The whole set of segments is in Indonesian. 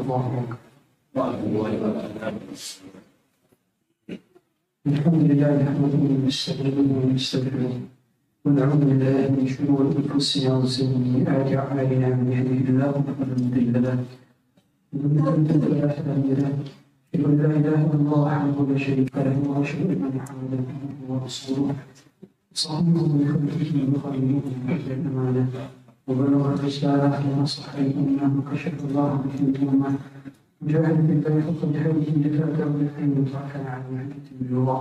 الله الحمد لله نحمده ونستعينه ونستغفره. ونعوذ بالله من شرور أنفسنا وسيئات أعمالنا من يهده الله فلا مضل له. ومن يضلل فلا هادي له. أشهد أن لا إله إلا الله وحده لا شريك له وأشهد أن محمدا عبده ورسوله. صحبه من خلقه وخليله أدى الأمانة وبلغ الرسالة ونصح الأمة وكشف الله به الأمة وجاهد في الله حق جهاده جفاته بالعلم وكان على مهنة بالله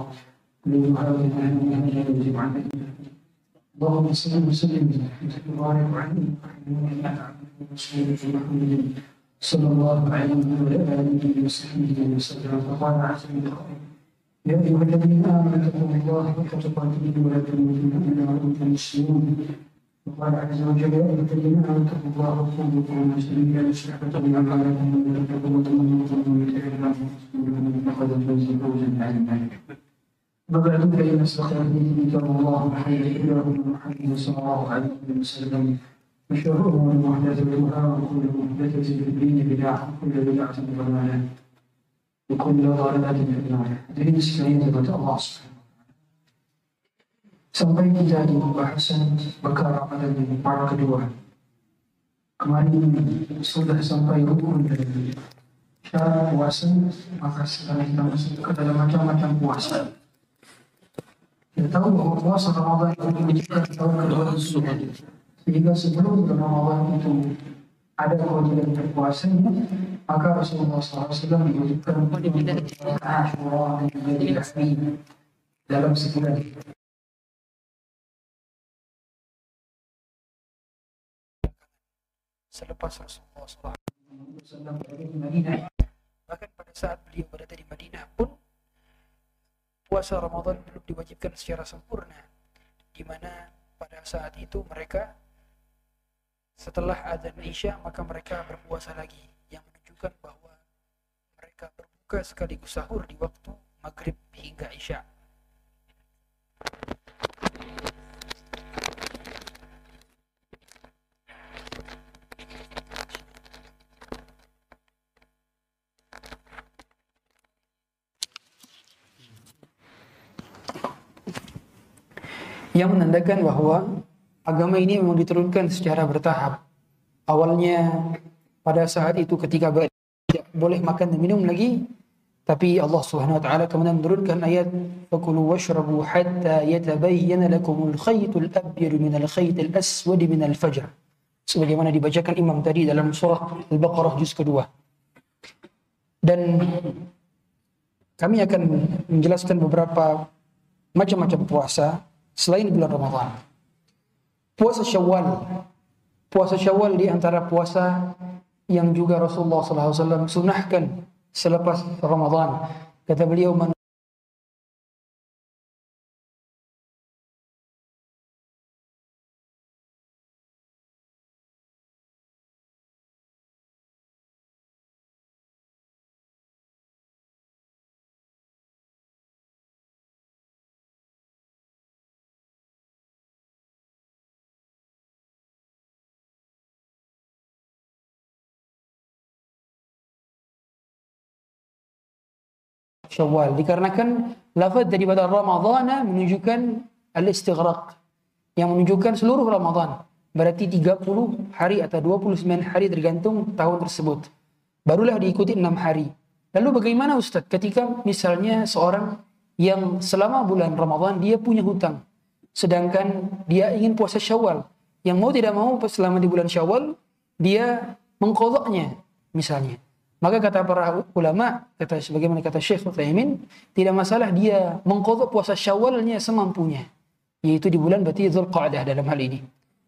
هذا أهل أهل يجب عليه اللهم صل وسلم وبارك عليه وعلى عبده ورسوله محمد صلى الله عليه وعلى آله وصحبه وسلم. فقال عز وجل يا أيها الذين آمنوا اتقوا الله حق تقاته ولا تموتن إلا وأنتم مسلمون. وقال عز وجل يا أيها الذين آمنوا اتقوا الله وقولوا قولا سديدا يصلح لكم أعمالكم ويغفر لكم ذنوبكم ومن يطع الله فقد فاز فوزا عظيما وبعد فإن أصدق الحديث كتاب الله وخير الهدى محمد صلى الله عليه وسلم وشر الأمور محدثاتها وكل محدثة في الدين بدعة وكل بدعة ضلالة وكل ضلالة في النار. Sekalian kepada Allah Subhanahu Sampai kita di pembahasan bekal Ramadan yang part kedua. Kemarin sudah sampai rukun dari syarat puasa, maka sekarang kita masuk ke dalam macam-macam puasa. Kita tahu bahwa puasa Ramadan itu menunjukkan tahun kedua sehingga sebelum Ramadan itu ada kewajiban berpuasanya, maka Rasulullah SAW menyebutkan Ashura dan juga dalam sebulan. Selepas Rasulullah SAW bahkan pada saat beliau berada di Madinah pun puasa Ramadan belum diwajibkan secara sempurna, di mana pada saat itu mereka setelah adzan Isya maka mereka berpuasa lagi. Yang menunjukkan bahwa mereka berbuka sekaligus sahur di waktu maghrib hingga Isya. Yang menandakan bahwa agama ini memang diturunkan secara bertahap. Awalnya pada saat itu ketika tidak boleh makan dan minum lagi, tapi Allah Subhanahu wa taala kemudian menurunkan ayat fakulu washrabu hatta yatabayyana lakumul khaytul abyad minal khaytil aswad minal fajr. Sebagaimana dibacakan Imam tadi dalam surah Al-Baqarah juz kedua. Dan kami akan menjelaskan beberapa macam-macam puasa selain bulan Ramadan. Puasa Syawal. Puasa Syawal di antara puasa yang juga Rasulullah SAW sunahkan selepas Ramadan. Kata beliau, Syawal. Dikarenakan lafaz daripada Ramadhan menunjukkan al-istighraq yang menunjukkan seluruh Ramadan berarti 30 hari atau 29 hari tergantung tahun tersebut. Barulah diikuti 6 hari. Lalu bagaimana Ustaz ketika misalnya seorang yang selama bulan Ramadan dia punya hutang sedangkan dia ingin puasa Syawal yang mau tidak mau selama di bulan Syawal dia mengkodoknya misalnya maka kata para ulama, kata sebagaimana kata Syekh Utsaimin, tidak masalah dia mengkodok puasa Syawalnya semampunya, yaitu di bulan berarti Zulqa'dah dalam hal ini.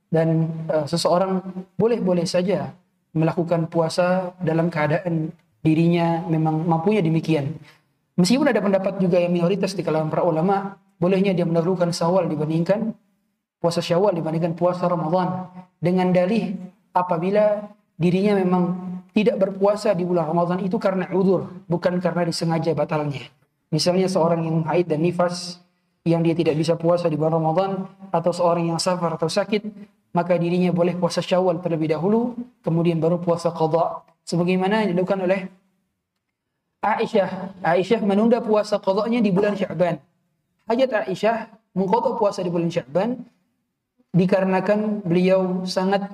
Dan uh, seseorang boleh-boleh saja melakukan puasa dalam keadaan dirinya memang mampunya demikian. Meskipun ada pendapat juga yang minoritas di kalangan para ulama, bolehnya dia mendahulukan Syawal dibandingkan puasa Syawal dibandingkan puasa Ramadan dengan dalih apabila dirinya memang tidak berpuasa di bulan Ramadan itu karena udur, bukan karena disengaja batalnya. Misalnya seorang yang haid dan nifas yang dia tidak bisa puasa di bulan Ramadan atau seorang yang safar atau sakit, maka dirinya boleh puasa Syawal terlebih dahulu, kemudian baru puasa qada sebagaimana dilakukan oleh Aisyah. Aisyah menunda puasa qadanya di bulan Sya'ban. Hajat Aisyah mengkodok puasa di bulan Sya'ban dikarenakan beliau sangat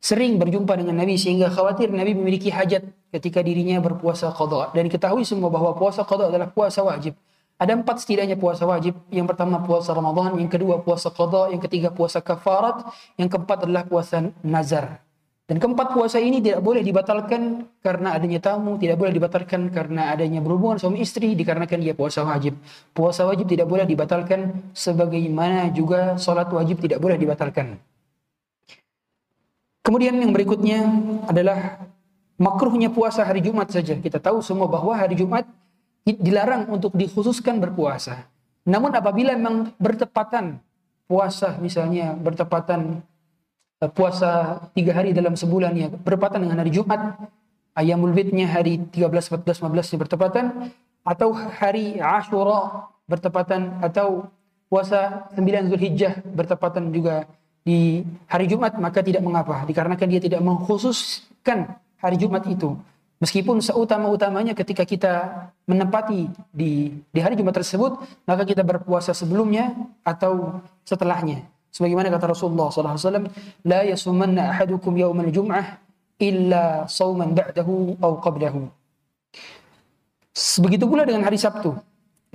sering berjumpa dengan Nabi sehingga khawatir Nabi memiliki hajat ketika dirinya berpuasa qada. Dan diketahui semua bahwa puasa qada adalah puasa wajib. Ada empat setidaknya puasa wajib. Yang pertama puasa Ramadan, yang kedua puasa qada, yang ketiga puasa kafarat, yang keempat adalah puasa nazar. Dan keempat puasa ini tidak boleh dibatalkan karena adanya tamu, tidak boleh dibatalkan karena adanya berhubungan suami istri dikarenakan dia puasa wajib. Puasa wajib tidak boleh dibatalkan sebagaimana juga sholat wajib tidak boleh dibatalkan. Kemudian yang berikutnya adalah makruhnya puasa hari Jumat saja. Kita tahu semua bahwa hari Jumat dilarang untuk dikhususkan berpuasa. Namun apabila memang bertepatan puasa misalnya bertepatan Eh, puasa tiga hari dalam sebulan ya bertepatan dengan hari Jumat ayamul bidnya hari 13, 14, 15 bertepatan atau hari Ashura bertepatan atau puasa 9 Zulhijjah bertepatan juga di hari Jumat maka tidak mengapa dikarenakan dia tidak mengkhususkan hari Jumat itu meskipun seutama-utamanya ketika kita menempati di di hari Jumat tersebut maka kita berpuasa sebelumnya atau setelahnya Sebagaimana kata Rasulullah SAW, La yasumanna ahadukum yawmal jum'ah illa sawman ba'dahu au qabdahu. Begitu pula dengan hari Sabtu.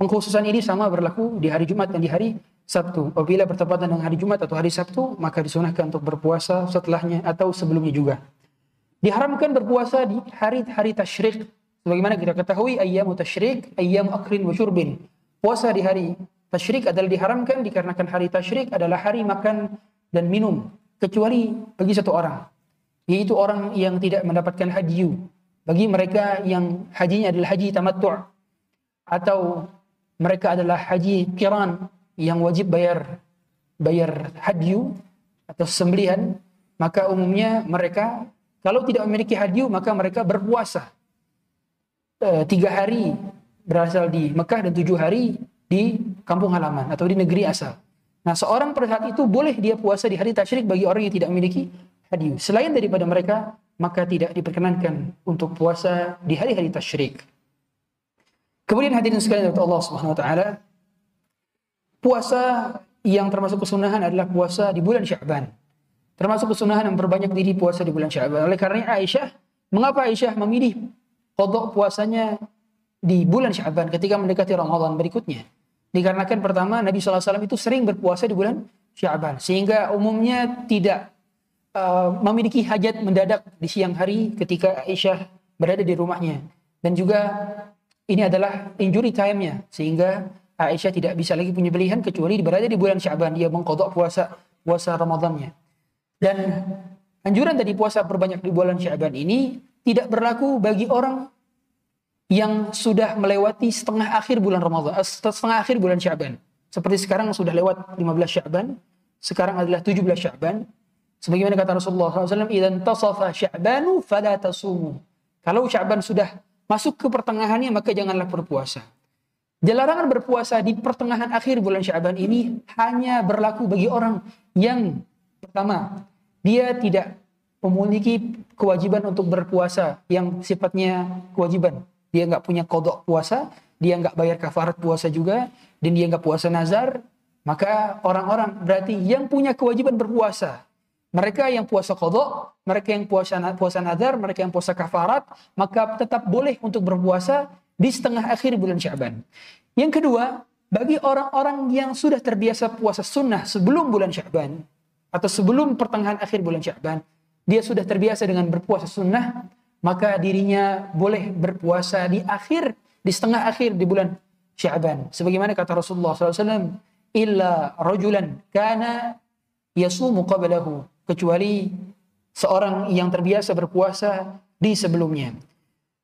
Pengkhususan ini sama berlaku di hari Jumat dan di hari Sabtu. Apabila bertepatan dengan hari Jumat atau hari Sabtu, maka disunahkan untuk berpuasa setelahnya atau sebelumnya juga. Diharamkan berpuasa di hari-hari tasyrik. Sebagaimana kita ketahui, ayyamu tasyrik, ayyamu akrin wa syurbin. Puasa di hari Tasyrik adalah diharamkan dikarenakan hari tasyrik adalah hari makan dan minum kecuali bagi satu orang yaitu orang yang tidak mendapatkan haji bagi mereka yang hajinya adalah haji tamattu' atau mereka adalah haji kiran yang wajib bayar bayar haji atau sembelihan maka umumnya mereka kalau tidak memiliki haji maka mereka berpuasa e, tiga hari berasal di Mekah dan tujuh hari di kampung halaman atau di negeri asal. Nah, seorang pada saat itu boleh dia puasa di hari tasyrik bagi orang yang tidak memiliki hadiah. Selain daripada mereka, maka tidak diperkenankan untuk puasa di hari-hari tasyrik. Kemudian hadirin sekalian dari Allah Subhanahu wa taala, puasa yang termasuk kesunahan adalah puasa di bulan Sya'ban. Termasuk kesunahan yang berbanyak diri puasa di bulan Sya'ban. Oleh karena Aisyah, mengapa Aisyah memilih kodok puasanya di bulan Sya'ban ketika mendekati Ramadan berikutnya? Dikarenakan pertama Nabi SAW itu sering berpuasa di bulan Syaban. Sehingga umumnya tidak uh, memiliki hajat mendadak di siang hari ketika Aisyah berada di rumahnya. Dan juga ini adalah injury time-nya. Sehingga Aisyah tidak bisa lagi punya pilihan kecuali berada di bulan Syaban. Dia mengkodok puasa puasa Ramadannya. Dan anjuran tadi puasa berbanyak di bulan Syaban ini tidak berlaku bagi orang yang sudah melewati setengah akhir bulan Ramadan, eh, setengah akhir bulan Syaban. Seperti sekarang sudah lewat 15 Syaban, sekarang adalah 17 Syaban. Sebagaimana kata Rasulullah SAW, "Idan tasafa Sya'banu fala tasumu." Kalau Syaban sudah masuk ke pertengahannya, maka janganlah berpuasa. Jalarangan berpuasa di pertengahan akhir bulan Syaban ini hanya berlaku bagi orang yang pertama, dia tidak memiliki kewajiban untuk berpuasa yang sifatnya kewajiban dia nggak punya kodok puasa, dia nggak bayar kafarat puasa juga, dan dia nggak puasa nazar, maka orang-orang berarti yang punya kewajiban berpuasa, mereka yang puasa kodok, mereka yang puasa puasa nazar, mereka yang puasa kafarat, maka tetap boleh untuk berpuasa di setengah akhir bulan Syaban. Yang kedua, bagi orang-orang yang sudah terbiasa puasa sunnah sebelum bulan Syaban atau sebelum pertengahan akhir bulan Syaban, dia sudah terbiasa dengan berpuasa sunnah, maka dirinya boleh berpuasa di akhir, di setengah akhir di bulan Syaban. Sebagaimana kata Rasulullah SAW, illa rajulan kana yasumu qablahu. Kecuali seorang yang terbiasa berpuasa di sebelumnya.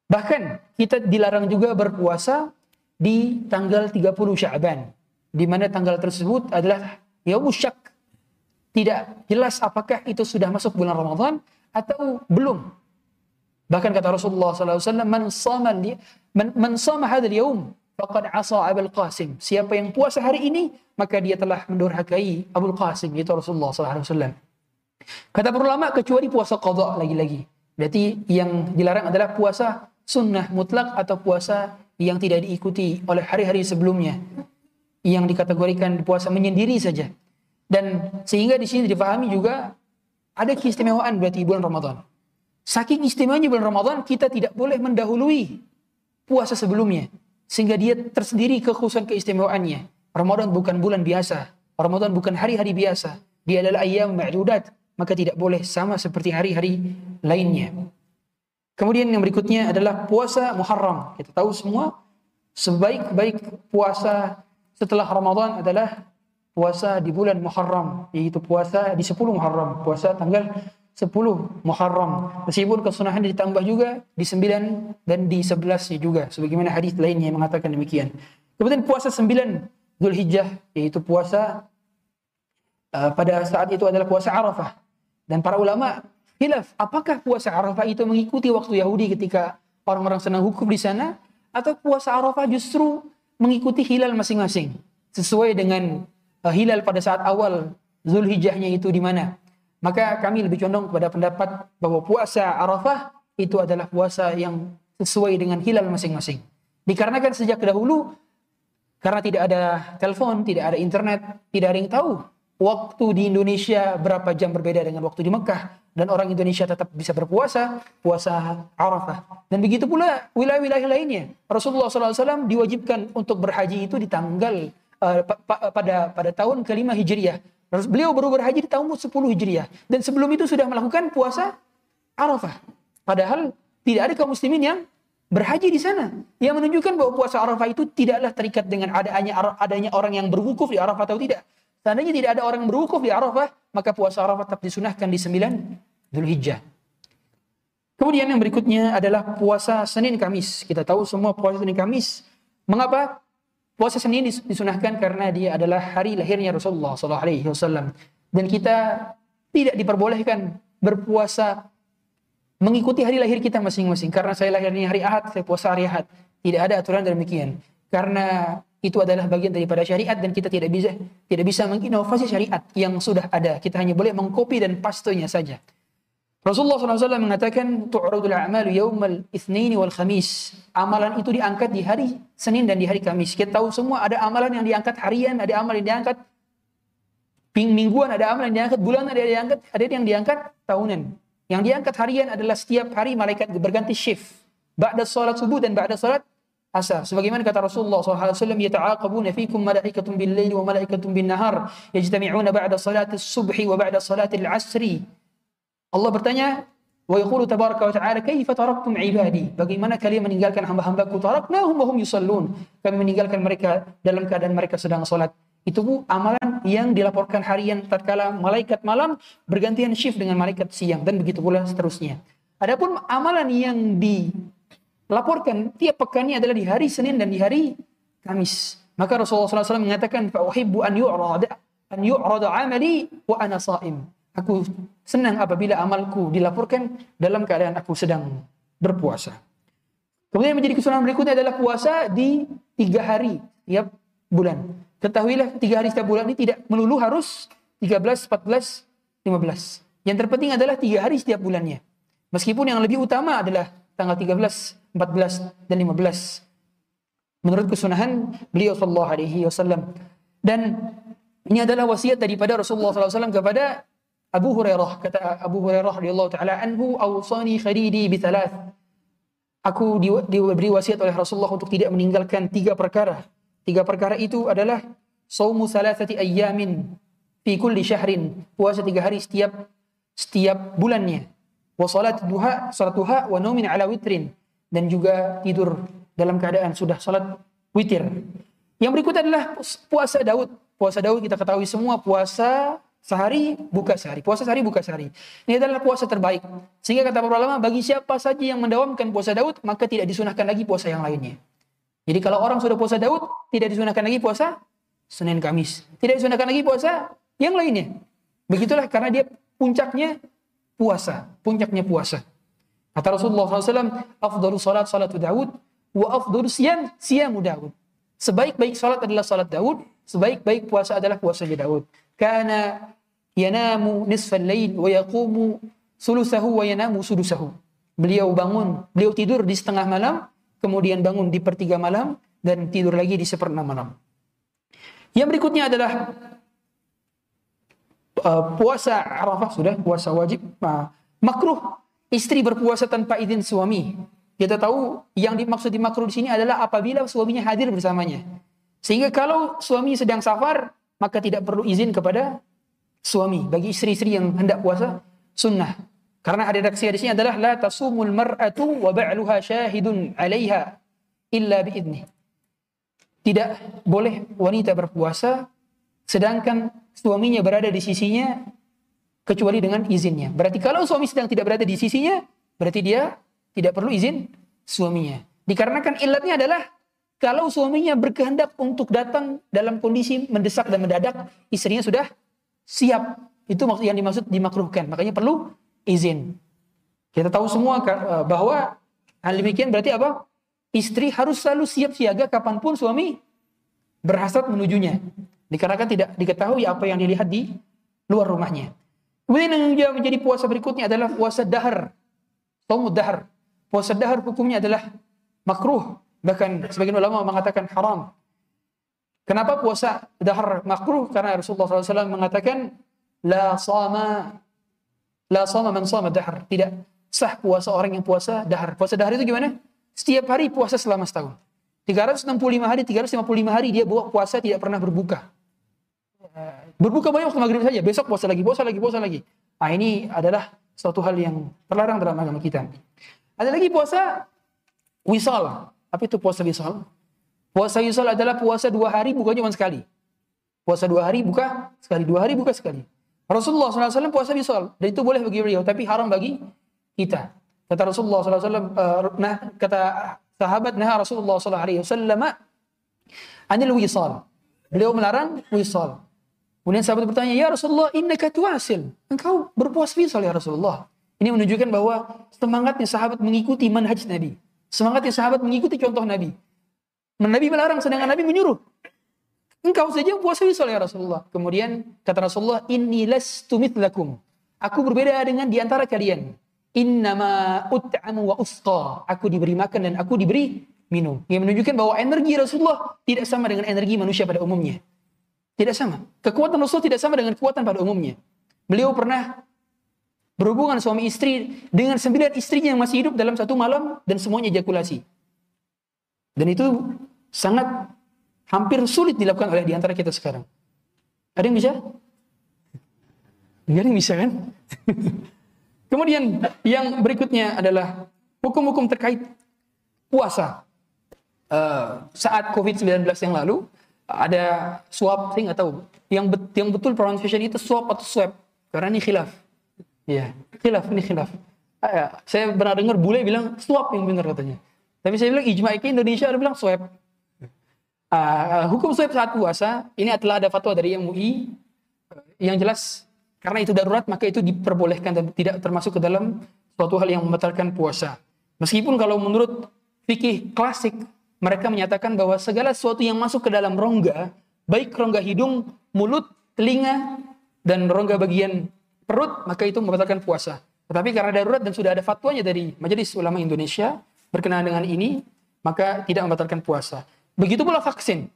Bahkan kita dilarang juga berpuasa di tanggal 30 Syaban. Di mana tanggal tersebut adalah yaumus syak. Tidak jelas apakah itu sudah masuk bulan Ramadan atau belum. Bahkan kata Rasulullah SAW, Man sama, man, man sama hadal yaum, faqad asa Abul Qasim. Siapa yang puasa hari ini, maka dia telah mendurhakai Abul Qasim, itu Rasulullah SAW. Kata para ulama, kecuali puasa qadha lagi-lagi. Berarti yang dilarang adalah puasa sunnah mutlak atau puasa yang tidak diikuti oleh hari-hari sebelumnya yang dikategorikan puasa menyendiri saja. Dan sehingga di sini difahami juga ada keistimewaan berarti bulan Ramadan. Saking istimewanya bulan Ramadan, kita tidak boleh mendahului puasa sebelumnya. Sehingga dia tersendiri kekhususan keistimewaannya. Ramadan bukan bulan biasa. Ramadan bukan hari-hari biasa. Dia adalah ayam ma'dudat. Maka tidak boleh sama seperti hari-hari lainnya. Kemudian yang berikutnya adalah puasa Muharram. Kita tahu semua sebaik-baik puasa setelah Ramadan adalah puasa di bulan Muharram, yaitu puasa di 10 Muharram, puasa tanggal 10 Muharram. Meskipun kesunahan ditambah juga di 9 dan di 11 juga, sebagaimana hadis lainnya yang mengatakan demikian. Kemudian puasa 9 Zulhijjah, yaitu puasa uh, pada saat itu adalah puasa Arafah. Dan para ulama hilaf, apakah puasa Arafah itu mengikuti waktu Yahudi ketika orang-orang senang hukum di sana atau puasa Arafah justru mengikuti hilal masing-masing sesuai dengan uh, hilal pada saat awal Zulhijjahnya itu di mana. Maka kami lebih condong kepada pendapat bahwa puasa Arafah itu adalah puasa yang sesuai dengan hilal masing-masing. Dikarenakan sejak dahulu karena tidak ada telepon, tidak ada internet, tidak ada yang tahu waktu di Indonesia berapa jam berbeda dengan waktu di Mekah? Dan orang Indonesia tetap bisa berpuasa puasa Arafah. Dan begitu pula wilayah-wilayah lainnya. Rasulullah SAW diwajibkan untuk berhaji itu di tanggal uh, pa pa pada pada tahun kelima Hijriah. Beliau baru berhaji di tahun 10 Hijriah. Dan sebelum itu sudah melakukan puasa Arafah. Padahal tidak ada kaum muslimin yang berhaji di sana. Yang menunjukkan bahwa puasa Arafah itu tidaklah terikat dengan adanya adanya orang yang berwukuf di Arafah atau tidak Seandainya tidak ada orang berwukuf di Arafah, maka puasa Arafah tetap disunahkan di 9 Dzulhijjah. Kemudian yang berikutnya adalah puasa Senin Kamis. Kita tahu semua puasa Senin Kamis. Mengapa? Puasa Senin disunahkan karena dia adalah hari lahirnya Rasulullah SAW. Dan kita tidak diperbolehkan berpuasa mengikuti hari lahir kita masing-masing. Karena saya lahirnya hari Ahad, saya puasa hari Ahad. Tidak ada aturan demikian. Karena itu adalah bagian daripada syariat dan kita tidak bisa tidak bisa menginovasi syariat yang sudah ada. Kita hanya boleh mengkopi dan pastonya saja. Rasulullah SAW mengatakan tu'radul a'malu yaumal itsnaini wal khamis. Amalan itu diangkat di hari Senin dan di hari Kamis. Kita tahu semua ada amalan yang diangkat harian, ada amalan yang diangkat mingguan, ada amalan yang diangkat bulan, ada yang diangkat ada yang diangkat tahunan. Yang diangkat harian adalah setiap hari malaikat berganti shift. Ba'da salat subuh dan ba'da salat asar. Sebagaimana kata Rasulullah SAW, yata'aqabuna fikum malaikatun bil laili wa malaikatun bin nahar yajtami'una ba'da salati subhi wa ba'da salati al-asri. Allah bertanya, wa yaqulu tabaraka wa ta'ala, kaifa taraktum ibadi? Bagaimana kalian meninggalkan hamba-hambaku? Taraknahum wa hum yusallun. Kami meninggalkan mereka dalam keadaan mereka sedang salat. Itu bu, amalan yang dilaporkan harian tatkala malaikat malam bergantian shift dengan malaikat siang dan begitu pula seterusnya. Adapun amalan yang di laporkan tiap pekannya adalah di hari Senin dan di hari Kamis. Maka Rasulullah SAW mengatakan, "Fa'uhibbu an yu'rada an yu'rada amali wa ana sha'im." Aku senang apabila amalku dilaporkan dalam keadaan aku sedang berpuasa. Kemudian menjadi kesunahan berikutnya adalah puasa di tiga hari tiap bulan. Ketahuilah tiga hari setiap bulan ini tidak melulu harus 13, 14, 15. Yang terpenting adalah tiga hari setiap bulannya. Meskipun yang lebih utama adalah tanggal 13, 14 dan 15. Menurut kesunahan beliau sallallahu alaihi wasallam. Dan ini adalah wasiat daripada Rasulullah SAW kepada Abu Hurairah. Kata Abu Hurairah radhiyallahu taala anhu, "Awsani khalidi bi thalath." Aku diberi wasiat oleh Rasulullah untuk tidak meninggalkan tiga perkara. Tiga perkara itu adalah saumu salasati ayyamin fi kulli syahrin. Puasa tiga hari setiap setiap bulannya wa salat duha, salat duha wa naumin ala witrin dan juga tidur dalam keadaan sudah salat witir. Yang berikutnya adalah puasa Daud. Puasa Daud kita ketahui semua puasa sehari buka sehari. Puasa sehari buka sehari. Ini adalah puasa terbaik. Sehingga kata para ulama bagi siapa saja yang mendawamkan puasa Daud maka tidak disunahkan lagi puasa yang lainnya. Jadi kalau orang sudah puasa Daud tidak disunahkan lagi puasa Senin Kamis. Tidak disunahkan lagi puasa yang lainnya. Begitulah karena dia puncaknya puasa, puncaknya puasa. Kata Rasulullah SAW, afdalu salat salatu Daud, wa afdalu siyam siyamu Daud. Sebaik-baik salat adalah salat Daud, sebaik-baik puasa adalah puasanya Daud. Karena yanamu nisfal lail wa yaqumu sulusahu wa yanamu sudusahu. beliau bangun, beliau tidur di setengah malam, kemudian bangun di pertiga malam, dan tidur lagi di seperenam malam. Yang berikutnya adalah uh, puasa Arafah sudah puasa wajib uh, makruh istri berpuasa tanpa izin suami. Kita tahu yang dimaksud di makruh di sini adalah apabila suaminya hadir bersamanya. Sehingga kalau suami sedang safar, maka tidak perlu izin kepada suami. Bagi istri-istri yang hendak puasa, sunnah. Karena redaksi di adalah la tasumul mar'atu wa ba'luha syahidun 'alaiha illa biidnih. Tidak boleh wanita berpuasa sedangkan suaminya berada di sisinya kecuali dengan izinnya. Berarti kalau suami sedang tidak berada di sisinya, berarti dia tidak perlu izin suaminya. Dikarenakan ilatnya adalah kalau suaminya berkehendak untuk datang dalam kondisi mendesak dan mendadak, istrinya sudah siap. Itu maksud yang dimaksud dimakruhkan. Makanya perlu izin. Kita tahu semua eh, bahwa hal demikian berarti apa? Istri harus selalu siap siaga kapan pun suami berhasrat menujunya. Dikarenakan tidak diketahui apa yang dilihat di luar rumahnya. Kemudian yang menjadi puasa berikutnya adalah puasa dahar. Taumud dahar. Puasa dahar hukumnya adalah makruh. Bahkan sebagian ulama mengatakan haram. Kenapa puasa dahar makruh? Karena Rasulullah SAW mengatakan la sama la sama man sama dahar. Tidak sah puasa orang yang puasa dahar. Puasa dahar itu gimana? Setiap hari puasa selama setahun. 365 hari, 355 hari dia buat puasa tidak pernah berbuka. Berbuka banyak waktu maghrib saja, besok puasa lagi, puasa lagi, puasa lagi. Nah ini adalah suatu hal yang terlarang dalam agama kita. Ada lagi puasa wisal. Apa itu puasa wisal? Puasa wisal adalah puasa dua hari bukan cuma sekali. Puasa dua hari buka sekali, dua hari buka sekali. Rasulullah SAW puasa wisal dan itu boleh bagi beliau, tapi haram bagi kita. Kata Rasulullah SAW, eh, nah kata sahabat nah Rasulullah SAW anil wisal. Beliau melarang wisal. Kemudian sahabat bertanya, Ya Rasulullah, innaka tuasil. Engkau berpuasa wisal ya Rasulullah. Ini menunjukkan bahwa semangatnya sahabat mengikuti manhaj Nabi. Semangatnya sahabat mengikuti contoh Nabi. Nabi melarang sedangkan Nabi menyuruh. Engkau saja puasa wisal ya Rasulullah. Kemudian kata Rasulullah, Inni lastu mitlakum. Aku berbeda dengan di antara kalian. Innama ut'amu wa usqa. Aku diberi makan dan aku diberi minum. Yang menunjukkan bahwa energi Rasulullah tidak sama dengan energi manusia pada umumnya. Tidak sama. Kekuatan Rasul tidak sama dengan kekuatan pada umumnya. Beliau pernah berhubungan suami istri dengan sembilan istrinya yang masih hidup dalam satu malam dan semuanya ejakulasi. Dan itu sangat hampir sulit dilakukan oleh di antara kita sekarang. Ada yang bisa? Enggak ada yang bisa kan? Kemudian yang berikutnya adalah hukum-hukum terkait puasa. Uh, saat COVID-19 yang lalu, ada swab thing atau yang bet, yang betul pronunciation itu swab atau swab karena ini khilaf. Ya, khilaf ini khilaf. Ah, ya. Saya pernah dengar bule bilang swab yang benar katanya. Tapi saya bilang ijma ke Indonesia ada bilang swab. Uh, hukum swab saat puasa ini telah ada fatwa dari MUI yang jelas karena itu darurat maka itu diperbolehkan dan tidak termasuk ke dalam suatu hal yang membatalkan puasa. Meskipun kalau menurut fikih klasik mereka menyatakan bahwa segala sesuatu yang masuk ke dalam rongga, baik rongga hidung, mulut, telinga, dan rongga bagian perut, maka itu membatalkan puasa. Tetapi karena darurat dan sudah ada fatwanya dari Majelis Ulama Indonesia berkenaan dengan ini, maka tidak membatalkan puasa. Begitu pula vaksin.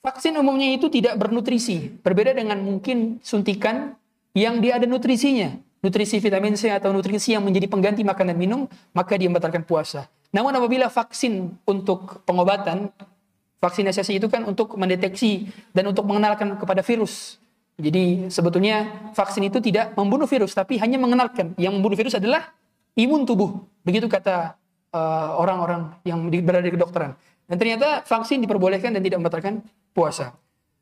Vaksin umumnya itu tidak bernutrisi, berbeda dengan mungkin suntikan yang dia ada nutrisinya, nutrisi vitamin C atau nutrisi yang menjadi pengganti makan dan minum, maka dia membatalkan puasa. Namun apabila vaksin untuk pengobatan, vaksinasi itu kan untuk mendeteksi dan untuk mengenalkan kepada virus. Jadi sebetulnya vaksin itu tidak membunuh virus, tapi hanya mengenalkan. Yang membunuh virus adalah imun tubuh. Begitu kata uh, orang-orang uh, yang berada di kedokteran. Dan ternyata vaksin diperbolehkan dan tidak membatalkan puasa.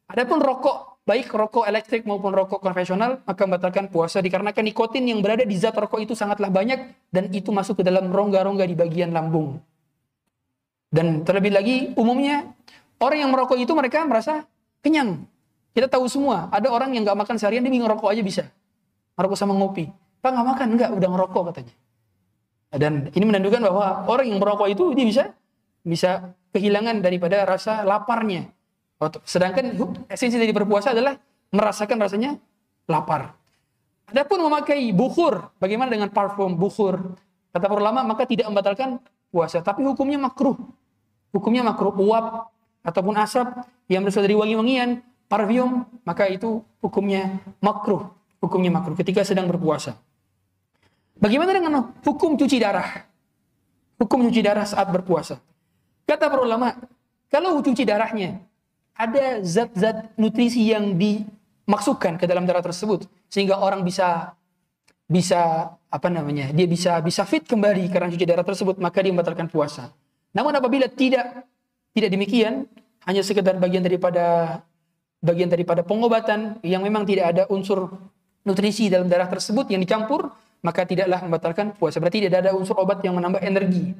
Adapun rokok, baik rokok elektrik maupun rokok konvensional, maka membatalkan puasa dikarenakan nikotin yang berada di zat rokok itu sangatlah banyak dan itu masuk ke dalam rongga-rongga di bagian lambung. Dan terlebih lagi, umumnya orang yang merokok itu mereka merasa kenyang. Kita tahu semua, ada orang yang nggak makan seharian, dia ngerokok aja bisa. Ngerokok sama ngopi. Pak nggak makan, enggak, udah ngerokok katanya. Dan ini menandakan bahwa orang yang merokok itu dia bisa bisa kehilangan daripada rasa laparnya. Sedangkan esensi dari berpuasa adalah merasakan rasanya lapar. Adapun memakai bukhur, bagaimana dengan parfum, bukhur, Kata para ulama maka tidak membatalkan puasa, tapi hukumnya makruh. Hukumnya makruh uap ataupun asap yang berasal dari wangi-wangian, parfum, maka itu hukumnya makruh. Hukumnya makruh ketika sedang berpuasa. Bagaimana dengan hukum cuci darah? Hukum cuci darah saat berpuasa. Kata para ulama, kalau cuci darahnya ada zat-zat nutrisi yang dimasukkan ke dalam darah tersebut sehingga orang bisa bisa apa namanya dia bisa bisa fit kembali karena cuci darah tersebut maka dia membatalkan puasa. Namun apabila tidak tidak demikian hanya sekedar bagian daripada bagian daripada pengobatan yang memang tidak ada unsur nutrisi dalam darah tersebut yang dicampur maka tidaklah membatalkan puasa. Berarti tidak ada unsur obat yang menambah energi.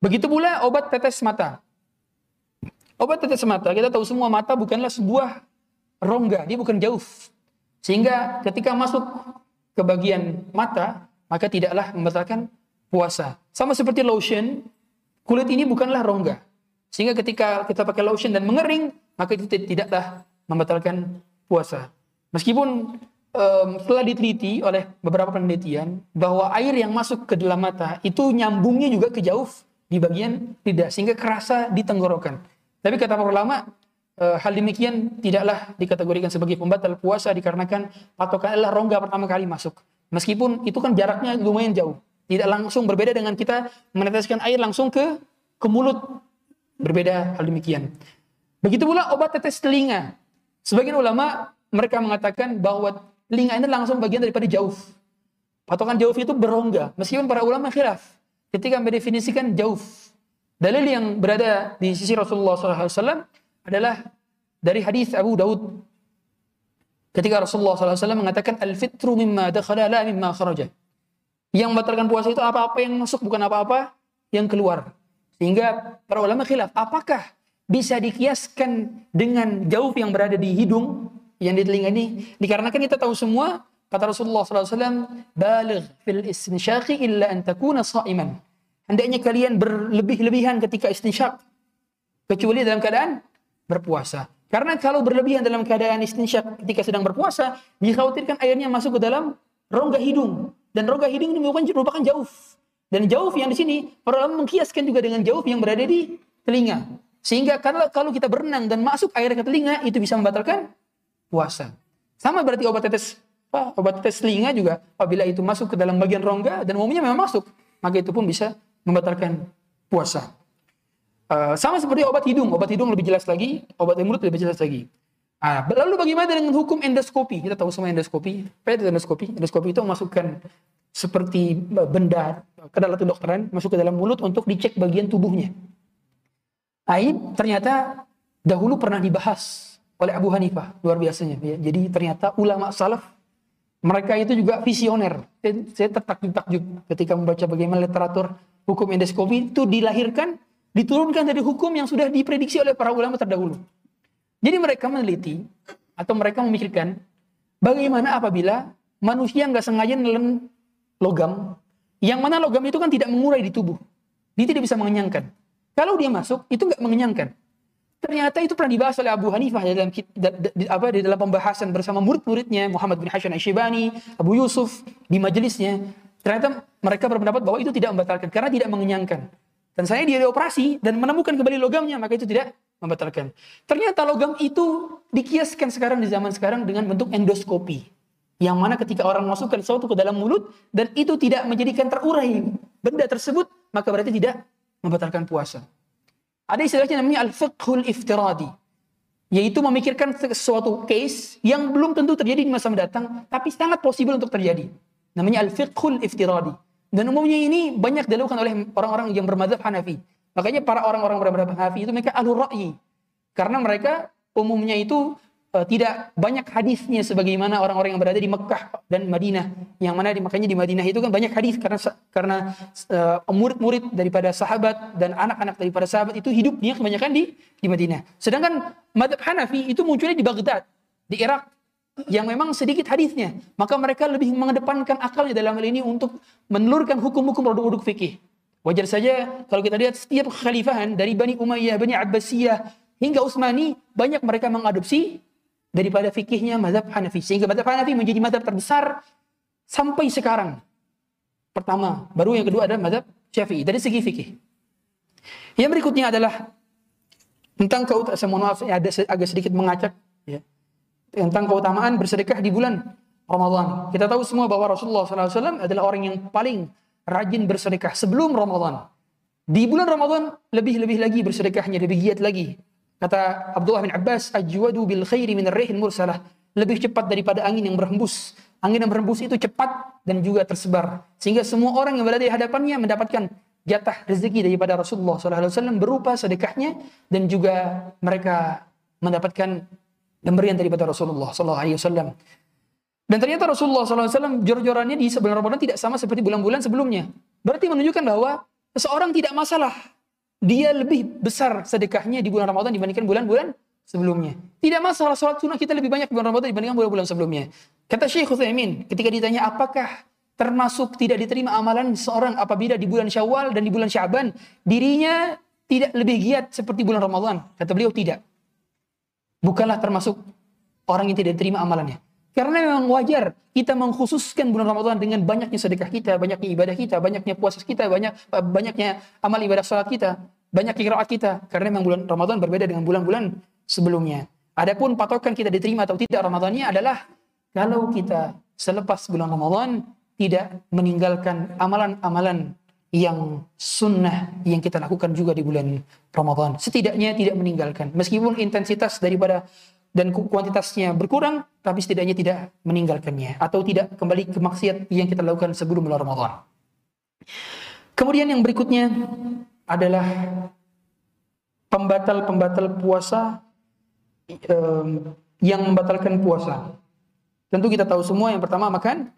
Begitu pula obat tetes mata. Obat tetes mata, kita tahu semua mata bukanlah sebuah rongga, dia bukan jauh. Sehingga ketika masuk ke bagian mata, maka tidaklah membatalkan puasa. Sama seperti lotion, kulit ini bukanlah rongga. Sehingga ketika kita pakai lotion dan mengering, maka itu tidaklah membatalkan puasa. Meskipun um, setelah diteliti oleh beberapa penelitian bahwa air yang masuk ke dalam mata itu nyambungnya juga ke jauh di bagian lidah sehingga kerasa di tenggorokan. Tapi kata para ulama, e, hal demikian tidaklah dikategorikan sebagai pembatal puasa dikarenakan patokan adalah rongga pertama kali masuk. Meskipun itu kan jaraknya lumayan jauh. Tidak langsung berbeda dengan kita meneteskan air langsung ke ke mulut. Berbeda hal demikian. Begitu pula obat tetes telinga. Sebagian ulama mereka mengatakan bahwa telinga ini langsung bagian daripada jauh. Patokan jauh itu berongga. Meskipun para ulama khilaf ketika mendefinisikan jauh. Dalil yang berada di sisi Rasulullah SAW adalah dari hadis Abu Daud. Ketika Rasulullah SAW mengatakan al-fitru mimma dakhala la mimma kharaja. Yang membatalkan puasa itu apa-apa yang masuk bukan apa-apa yang keluar. Sehingga para ulama khilaf, apakah bisa dikiaskan dengan jauh yang berada di hidung yang di telinga ini? Dikarenakan kita tahu semua kata Rasulullah SAW, baligh fil istinsyaqi illa an takuna sa'iman Hendaknya kalian berlebih-lebihan ketika istinsyak. Kecuali dalam keadaan berpuasa. Karena kalau berlebihan dalam keadaan istinsyak ketika sedang berpuasa, dikhawatirkan airnya masuk ke dalam rongga hidung. Dan rongga hidung ini merupakan, merupakan jauh. Dan jauh yang di sini, para ulama mengkiaskan juga dengan jauh yang berada di telinga. Sehingga kalau, kalau kita berenang dan masuk air ke telinga, itu bisa membatalkan puasa. Sama berarti obat tetes obat tetes telinga juga apabila itu masuk ke dalam bagian rongga dan umumnya memang masuk, maka itu pun bisa membatalkan puasa. Uh, sama seperti obat hidung, obat hidung lebih jelas lagi, obat mulut lebih jelas lagi. Ah, lalu bagaimana dengan hukum endoskopi? Kita tahu semua endoskopi. Apa itu endoskopi? Endoskopi itu memasukkan seperti benda ke dalam kedokteran, masuk ke dalam mulut untuk dicek bagian tubuhnya. Ini ternyata dahulu pernah dibahas oleh Abu Hanifah, luar biasanya. Ya. Jadi ternyata ulama salaf mereka itu juga visioner. Saya tertakjub-takjub ketika membaca bagaimana literatur hukum endoskopi itu dilahirkan, diturunkan dari hukum yang sudah diprediksi oleh para ulama terdahulu. Jadi mereka meneliti atau mereka memikirkan bagaimana apabila manusia nggak sengaja nelen logam, yang mana logam itu kan tidak mengurai di tubuh, dia tidak bisa mengenyangkan. Kalau dia masuk itu nggak mengenyangkan. Ternyata itu pernah dibahas oleh Abu Hanifah dalam apa di dalam pembahasan bersama murid-muridnya Muhammad bin Hasan Ashibani, Abu Yusuf di majelisnya. Ternyata mereka berpendapat bahwa itu tidak membatalkan karena tidak mengenyangkan. Dan saya dia dioperasi dan menemukan kembali logamnya, maka itu tidak membatalkan. Ternyata logam itu dikiaskan sekarang di zaman sekarang dengan bentuk endoskopi. Yang mana ketika orang masukkan sesuatu ke dalam mulut dan itu tidak menjadikan terurai benda tersebut, maka berarti tidak membatalkan puasa. Ada istilahnya namanya al-fiqhul iftiradi. Yaitu memikirkan sesuatu case yang belum tentu terjadi di masa mendatang, tapi sangat possible untuk terjadi. Namanya al-fiqhul iftiradi. Dan umumnya ini banyak dilakukan oleh orang-orang yang bermadhab Hanafi. Makanya para orang-orang bermadhab Hanafi itu mereka alur ra'yi. Karena mereka umumnya itu uh, tidak banyak hadisnya sebagaimana orang-orang yang berada di Mekah dan Madinah. Yang mana di, makanya di Madinah itu kan banyak hadis karena karena uh, murid-murid daripada sahabat dan anak-anak daripada sahabat itu hidupnya kebanyakan di di Madinah. Sedangkan madhab Hanafi itu munculnya di Baghdad, di Irak yang memang sedikit hadisnya. Maka mereka lebih mengedepankan akalnya dalam hal ini untuk menelurkan hukum-hukum produk-produk fikih. Wajar saja kalau kita lihat setiap kekhalifahan dari Bani Umayyah, Bani Abbasiyah, hingga Utsmani, banyak mereka mengadopsi daripada fikihnya mazhab Hanafi. Sehingga mazhab Hanafi menjadi mazhab terbesar sampai sekarang. pertama. Baru yang kedua adalah mazhab Syafi'i dari segi fikih. Yang berikutnya adalah tentang keutamaan, saya ada agak sedikit mengacak, ya. tentang keutamaan bersedekah di bulan Ramadan. Kita tahu semua bahwa Rasulullah SAW adalah orang yang paling rajin bersedekah sebelum Ramadan. Di bulan Ramadan lebih-lebih lagi bersedekahnya, lebih giat lagi. Kata Abdullah bin Abbas, ajwadu bil khairi min rihin mursalah. Lebih cepat daripada angin yang berhembus. Angin yang berhembus itu cepat dan juga tersebar. Sehingga semua orang yang berada di hadapannya mendapatkan jatah rezeki daripada Rasulullah SAW berupa sedekahnya dan juga mereka mendapatkan pemberian daripada Rasulullah SAW. Dan ternyata Rasulullah SAW jor-jorannya di bulan Ramadan tidak sama seperti bulan-bulan sebelumnya. Berarti menunjukkan bahwa seseorang tidak masalah dia lebih besar sedekahnya di bulan Ramadan dibandingkan bulan-bulan sebelumnya. Tidak masalah sholat sunnah kita lebih banyak di bulan Ramadan dibandingkan bulan-bulan sebelumnya. Kata Syekh Utsaimin ketika ditanya apakah termasuk tidak diterima amalan seorang apabila di bulan Syawal dan di bulan Syaban dirinya tidak lebih giat seperti bulan Ramadan. Kata beliau tidak. Bukanlah termasuk orang yang tidak diterima amalannya. Karena memang wajar kita mengkhususkan bulan Ramadan dengan banyaknya sedekah kita, banyaknya ibadah kita, banyaknya puasa kita, banyak banyaknya amal ibadah salat kita, banyak kiraat kita. Karena memang bulan Ramadan berbeda dengan bulan-bulan sebelumnya. Adapun patokan kita diterima atau tidak Ramadannya adalah kalau kita selepas bulan Ramadan tidak meninggalkan amalan-amalan yang sunnah yang kita lakukan juga di bulan Ramadan. Setidaknya tidak meninggalkan. Meskipun intensitas daripada dan kuantitasnya berkurang, tapi setidaknya tidak meninggalkannya atau tidak kembali ke maksiat yang kita lakukan sebelum bulan Ramadan. Kemudian yang berikutnya adalah pembatal-pembatal puasa um, yang membatalkan puasa. Tentu kita tahu semua yang pertama makan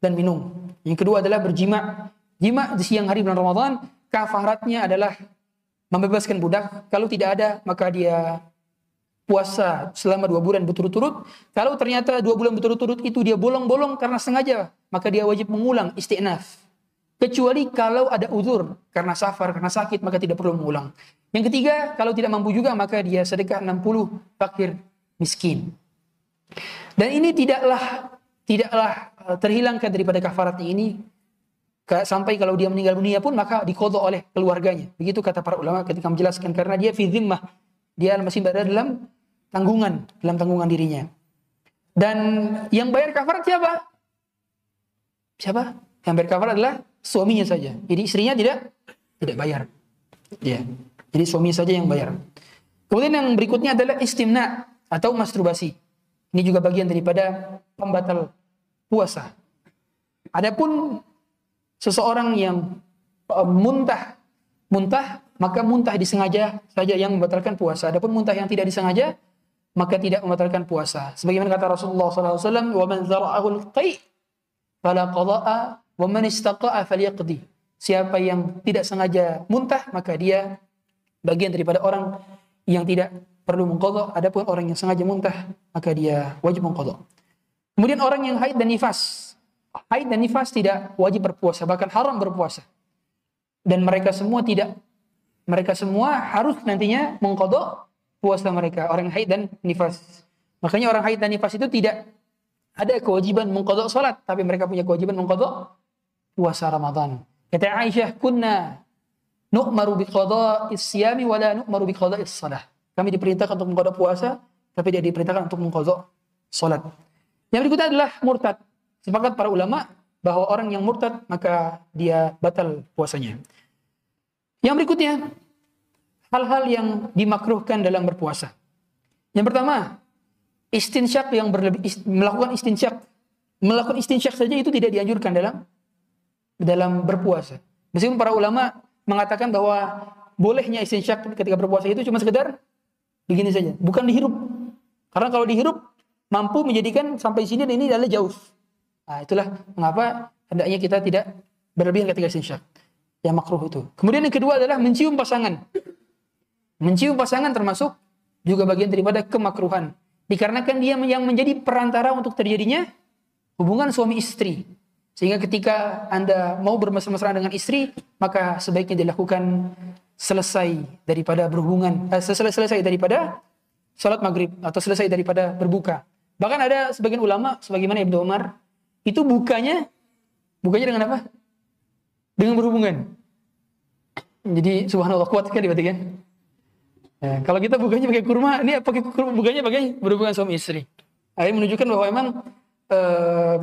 dan minum. Yang kedua adalah berjima. Jima di siang hari bulan Ramadan, kafaratnya adalah membebaskan budak. Kalau tidak ada, maka dia puasa selama dua bulan berturut-turut. Kalau ternyata dua bulan berturut-turut itu dia bolong-bolong karena sengaja, maka dia wajib mengulang istiqnaf. Kecuali kalau ada uzur karena safar, karena sakit, maka tidak perlu mengulang. Yang ketiga, kalau tidak mampu juga, maka dia sedekah 60 fakir miskin. Dan ini tidaklah tidaklah eh, terhilangkan daripada kafaratnya ini sampai kalau dia meninggal dunia pun maka dikodok oleh keluarganya. Begitu kata para ulama ketika menjelaskan karena dia fi dia masih berada dalam tanggungan dalam tanggungan dirinya. Dan yang bayar kafarat siapa? Siapa? Yang bayar kafarat adalah suaminya saja. Jadi istrinya tidak tidak bayar. Ya. Jadi suami saja yang bayar. Kemudian yang berikutnya adalah istimna atau masturbasi. Ini juga bagian daripada pembatal puasa. Adapun seseorang yang uh, muntah muntah maka muntah disengaja saja yang membatalkan puasa. Adapun muntah yang tidak disengaja maka tidak membatalkan puasa. Sebagaimana kata Rasulullah SAW, "Wa man zara'ahu al-qai' fala qada'a wa man istaqa'a falyaqdi." Siapa yang tidak sengaja muntah, maka dia bagian daripada orang yang tidak perlu mengkodok. Adapun orang yang sengaja muntah, maka dia wajib mengkodok. Kemudian orang yang haid dan nifas. Haid dan nifas tidak wajib berpuasa, bahkan haram berpuasa. Dan mereka semua tidak, mereka semua harus nantinya mengkodok puasa mereka orang haid dan nifas. Makanya orang haid dan nifas itu tidak ada kewajiban mengkodok salat, tapi mereka punya kewajiban mengkodok puasa Ramadan. Kata Aisyah, kunna nu'maru bi qada'is siyami wa la nu'maru bi qada'is salah. Kami diperintahkan untuk mengkodok puasa, tapi tidak diperintahkan untuk mengkodok salat. Yang berikutnya adalah murtad. Sepakat para ulama bahwa orang yang murtad maka dia batal puasanya. Yang berikutnya hal-hal yang dimakruhkan dalam berpuasa. Yang pertama, istinsyak yang berlebih ist, melakukan istinsyak. Melakukan istinsyak saja itu tidak dianjurkan dalam dalam berpuasa. Meskipun para ulama mengatakan bahwa bolehnya istinsyak ketika berpuasa itu cuma sekedar begini saja, bukan dihirup. Karena kalau dihirup mampu menjadikan sampai sini dan ini adalah jauh. Nah, itulah mengapa hendaknya kita tidak berlebihan ketika istinsyak. Yang makruh itu. Kemudian yang kedua adalah mencium pasangan. Mencium pasangan termasuk juga bagian daripada kemakruhan. Dikarenakan dia yang menjadi perantara untuk terjadinya hubungan suami istri. Sehingga ketika Anda mau bermesra-mesraan dengan istri, maka sebaiknya dilakukan selesai daripada berhubungan, eh, selesai, daripada salat maghrib atau selesai daripada berbuka. Bahkan ada sebagian ulama, sebagaimana Ibnu Umar, itu bukanya, bukanya dengan apa? dengan berhubungan. Jadi subhanallah kuat sekali berarti kan. Ya, kalau kita bukanya pakai kurma, ini pakai kurma bukanya pakai berhubungan suami istri. Ini menunjukkan bahwa memang uh,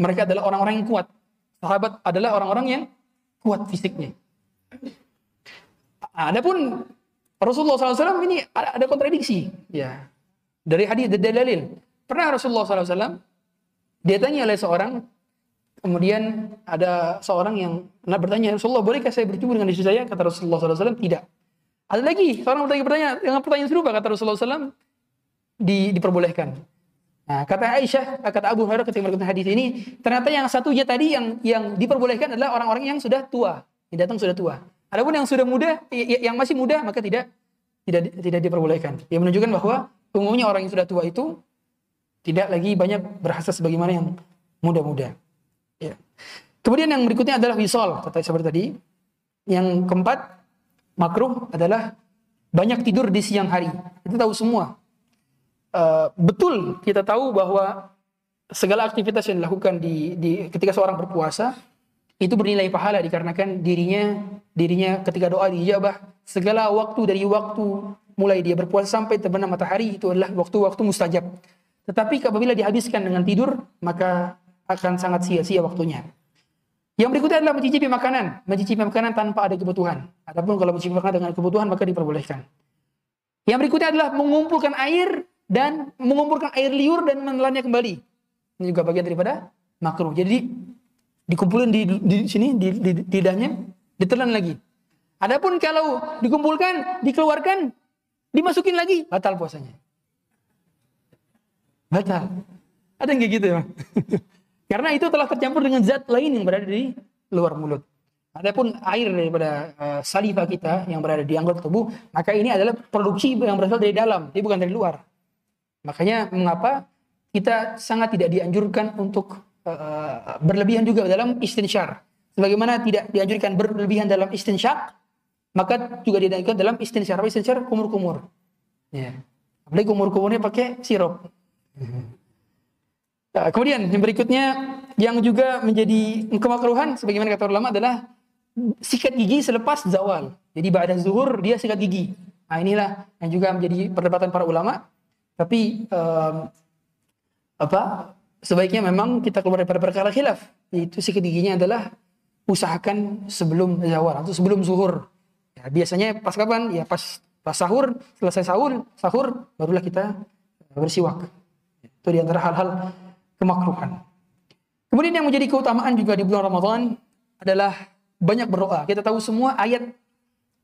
mereka adalah orang-orang yang kuat. Sahabat adalah orang-orang yang kuat fisiknya. Adapun Rasulullah SAW ini ada, ada kontradiksi. Ya, dari hadis dari dalil. Pernah Rasulullah SAW dia tanya oleh seorang, kemudian ada seorang yang nak bertanya Rasulullah bolehkah saya berjumpa dengan istri saya? Kata Rasulullah SAW tidak. Ada lagi seorang bertanya bertanya dengan pertanyaan serupa kata Rasulullah SAW di, diperbolehkan. Nah, kata Aisyah, kata Abu Hurairah ketika melakukan hadis ini, ternyata yang satunya tadi yang yang diperbolehkan adalah orang-orang yang sudah tua, yang datang sudah tua. Adapun yang sudah muda, yang masih muda maka tidak tidak tidak diperbolehkan. Yang menunjukkan bahwa umumnya orang yang sudah tua itu tidak lagi banyak berasa sebagaimana yang muda-muda. Ya. Kemudian yang berikutnya adalah wisol, kata seperti tadi. Yang keempat, makruh adalah banyak tidur di siang hari. Kita tahu semua. Uh, betul kita tahu bahwa segala aktivitas yang dilakukan di, di ketika seorang berpuasa itu bernilai pahala dikarenakan dirinya dirinya ketika doa dijabah segala waktu dari waktu mulai dia berpuasa sampai terbenam matahari itu adalah waktu-waktu mustajab. Tetapi apabila dihabiskan dengan tidur maka akan sangat sia-sia waktunya. Yang berikutnya adalah mencicipi makanan, mencicipi makanan tanpa ada kebutuhan. Adapun kalau mencicipi makanan dengan kebutuhan maka diperbolehkan. Yang berikutnya adalah mengumpulkan air dan mengumpulkan air liur dan menelannya kembali. Ini juga bagian daripada makruh. Jadi dikumpulin di, di sini di, di, di lidahnya, ditelan lagi. Adapun kalau dikumpulkan, dikeluarkan, dimasukin lagi, batal puasanya. Batal. Ada yang kayak gitu ya? Karena itu telah tercampur dengan zat lain yang berada di luar mulut. Adapun air daripada uh, saliva kita yang berada di anggota tubuh, maka ini adalah produksi yang berasal dari dalam, jadi bukan dari luar. Makanya mengapa kita sangat tidak dianjurkan untuk uh, berlebihan juga dalam istinsyar. Sebagaimana tidak dianjurkan berlebihan dalam istinsyak, maka juga dianjurkan dalam istinsyar. Istinsyar kumur-kumur. Ya. Apalagi kumur-kumurnya pakai sirup. Nah, kemudian yang berikutnya yang juga menjadi kemakruhan sebagaimana kata ulama adalah sikat gigi selepas zawal. Jadi pada zuhur dia sikat gigi. Nah inilah yang juga menjadi perdebatan para ulama. Tapi um, apa sebaiknya memang kita keluar daripada perkara khilaf. Itu sikat giginya adalah usahakan sebelum zawal atau sebelum zuhur. Ya, biasanya pas kapan? Ya pas pas sahur, selesai sahur, sahur barulah kita bersiwak. Itu di antara hal-hal kemakruhan. Kemudian yang menjadi keutamaan juga di bulan Ramadan adalah banyak berdoa. Kita tahu semua ayat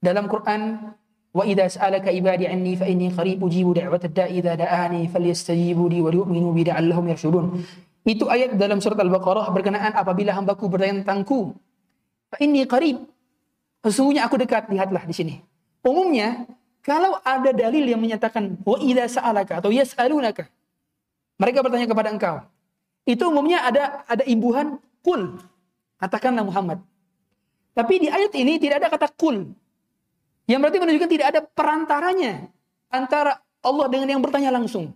dalam Quran wa idza sa'alaka ibadi anni fa inni qarib ujibu da'wat ad-da'i idza da'ani falyastajibu li wa yu'minu bi la'allahum yarshudun. Itu ayat dalam surat Al-Baqarah berkenaan apabila hambaku bertanya tentangku. Fa inni qarib. Sesungguhnya aku dekat, lihatlah di sini. Umumnya kalau ada dalil yang menyatakan wa idza sa'alaka atau yas'alunaka mereka bertanya kepada engkau itu umumnya ada ada imbuhan kul. Katakanlah Muhammad. Tapi di ayat ini tidak ada kata kul. Yang berarti menunjukkan tidak ada perantaranya antara Allah dengan yang bertanya langsung.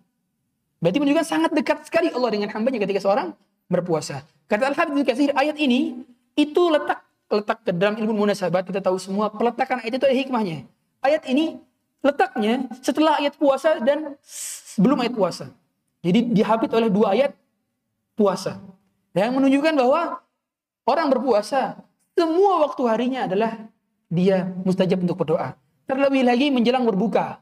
Berarti menunjukkan sangat dekat sekali Allah dengan hambanya ketika seorang berpuasa. Kata Al-Habib Katsir, ayat ini itu letak letak ke dalam ilmu munasabat kita tahu semua peletakan ayat itu ada hikmahnya. Ayat ini letaknya setelah ayat puasa dan sebelum ayat puasa. Jadi dihabit oleh dua ayat puasa. Yang menunjukkan bahwa orang berpuasa semua waktu harinya adalah dia mustajab untuk berdoa. Terlebih lagi menjelang berbuka.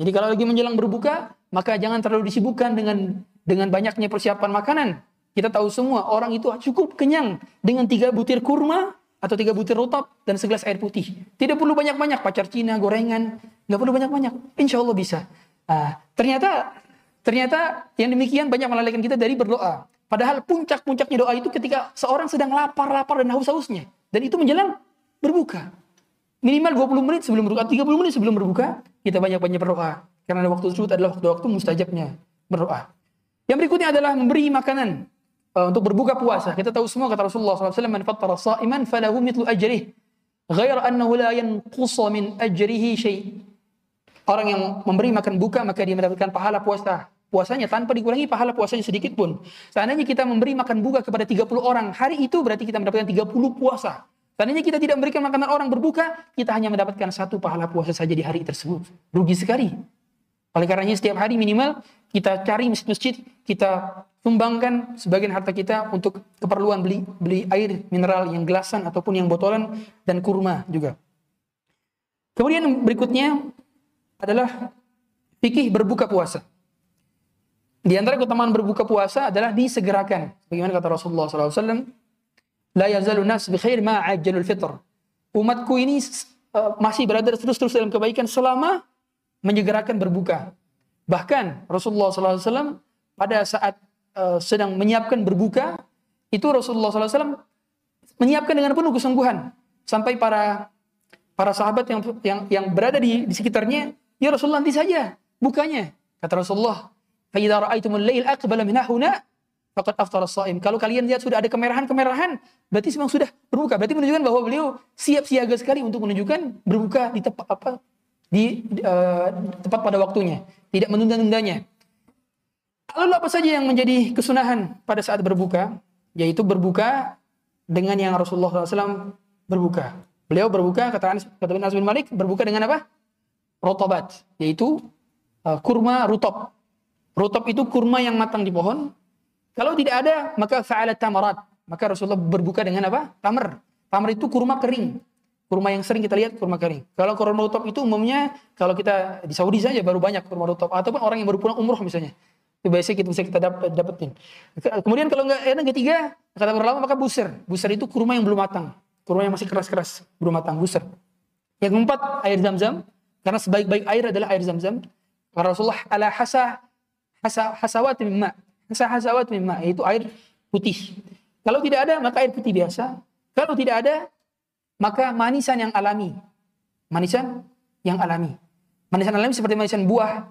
Jadi kalau lagi menjelang berbuka, maka jangan terlalu disibukkan dengan dengan banyaknya persiapan makanan. Kita tahu semua orang itu cukup kenyang dengan tiga butir kurma atau tiga butir rotop dan segelas air putih. Tidak perlu banyak-banyak pacar Cina, gorengan, nggak perlu banyak-banyak. Insya Allah bisa. Nah, ternyata ternyata yang demikian banyak melalaikan kita dari berdoa. Padahal puncak-puncaknya doa itu ketika seorang sedang lapar-lapar dan haus-hausnya. Dan itu menjelang berbuka. Minimal 20 menit sebelum berbuka, 30 menit sebelum berbuka, kita banyak-banyak berdoa. Karena waktu tersebut adalah waktu-waktu mustajabnya berdoa. Yang berikutnya adalah memberi makanan uh, untuk berbuka puasa. Kita tahu semua kata Rasulullah SAW, Man fattara sa'iman falahu mitlu ajrih. Ghair annahu la yanqusa min ajrihi syai' Orang yang memberi makan buka maka dia mendapatkan pahala puasa puasanya tanpa dikurangi pahala puasanya sedikit pun. Seandainya kita memberi makan buka kepada 30 orang, hari itu berarti kita mendapatkan 30 puasa. Seandainya kita tidak memberikan makanan orang berbuka, kita hanya mendapatkan satu pahala puasa saja di hari tersebut. Rugi sekali. Oleh karenanya setiap hari minimal kita cari masjid-masjid, kita sumbangkan sebagian harta kita untuk keperluan beli beli air mineral yang gelasan ataupun yang botolan dan kurma juga. Kemudian berikutnya adalah fikih berbuka puasa. Di antara keutamaan berbuka puasa adalah disegerakan. Bagaimana kata Rasulullah SAW, La yazalu nas bi khair ma ajjalul fitr. Umatku ini uh, masih berada terus-terus dalam kebaikan selama menyegerakan berbuka. Bahkan Rasulullah SAW pada saat uh, sedang menyiapkan berbuka, itu Rasulullah SAW menyiapkan dengan penuh kesungguhan. Sampai para para sahabat yang yang yang berada di, di sekitarnya, ya Rasulullah nanti saja bukanya. Kata Rasulullah, "Fa ra'aitumul lail aqbala min huna faqad aftara shaim." Kalau kalian lihat sudah ada kemerahan-kemerahan, berarti memang sudah berbuka. Berarti menunjukkan bahwa beliau siap siaga sekali untuk menunjukkan berbuka di tempat apa di uh, tepat pada waktunya, tidak menunda-nundanya. Lalu apa saja yang menjadi kesunahan pada saat berbuka? Yaitu berbuka dengan yang Rasulullah SAW berbuka. Beliau berbuka, kata Anas, kata Anas bin Malik, berbuka dengan apa? Rotobat, yaitu uh, kurma rutop. Rutop itu kurma yang matang di pohon. Kalau tidak ada, maka fa'alat tamarat. Maka Rasulullah berbuka dengan apa? Tamar. Tamar itu kurma kering. Kurma yang sering kita lihat kurma kering. Kalau kurma rutop itu umumnya kalau kita di Saudi saja baru banyak kurma rutop ataupun orang yang baru pulang umroh misalnya. Itu biasanya kita bisa kita dapat dapetin. Kemudian kalau enggak yang ketiga kata berlama maka buser. Buser itu kurma yang belum matang. Kurma yang masih keras-keras belum matang buser. Yang keempat air zam-zam karena sebaik-baik air adalah air zam-zam. Rasulullah ala hasa hasawat mimma. Hasa hasawat mimma yaitu air putih. Kalau tidak ada maka air putih biasa. Kalau tidak ada maka manisan yang alami. Manisan yang alami. Manisan alami seperti manisan buah.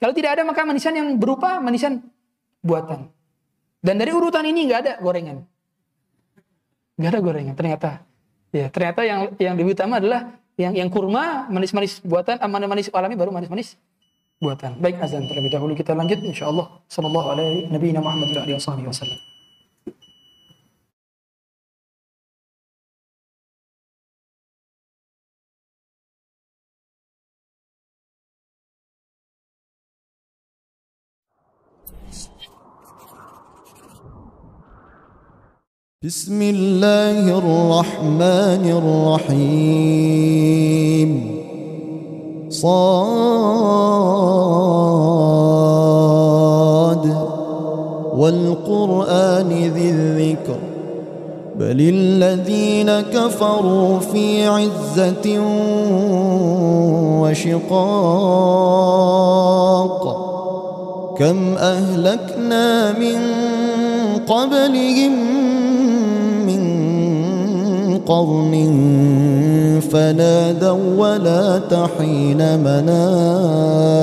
Kalau tidak ada maka manisan yang berupa manisan buatan. Dan dari urutan ini nggak ada gorengan. Nggak ada gorengan ternyata. Ya, ternyata yang yang lebih utama adalah yang yang kurma manis-manis buatan, amanah manis alami baru manis-manis buatan. Baik azan terlebih dahulu kita lanjut insyaallah sallallahu alaihi nabi Muhammad wa alihi wasallam. بسم الله الرحمن الرحيم صاد والقرآن ذي الذكر. بل الذين كفروا في عزة وشقاق. كم أهلكنا من قبلهم قرن فنادوا ولا تحين مناص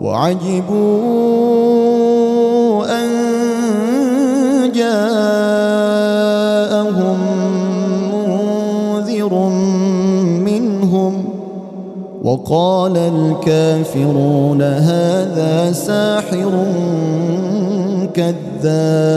وعجبوا أن جاءهم منذر منهم وقال الكافرون هذا ساحر كذاب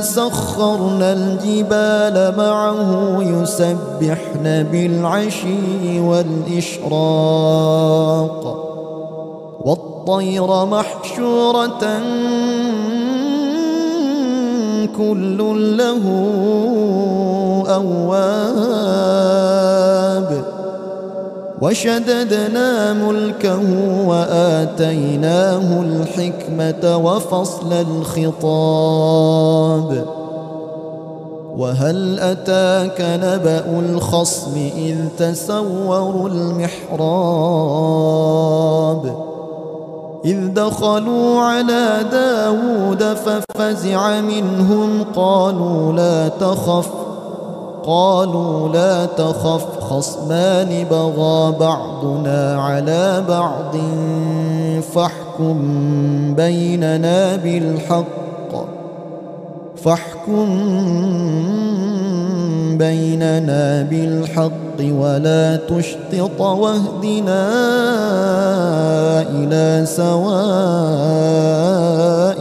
سخرنا الجبال معه يسبحن بالعشي والإشراق والطير محشورة كل له أواب وشددنا ملكه وآتيناه الحكمة وفصل الخطاب. وهل أتاك نبأ الخصم إذ تسوروا المحراب؟ إذ دخلوا على داود ففزع منهم قالوا لا تخف. قالوا لا تخف خصمان بغى بعضنا على بعض فاحكم بيننا بالحق فاحكم بيننا بالحق ولا تشطط واهدنا إلى سواء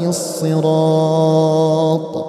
الصراط.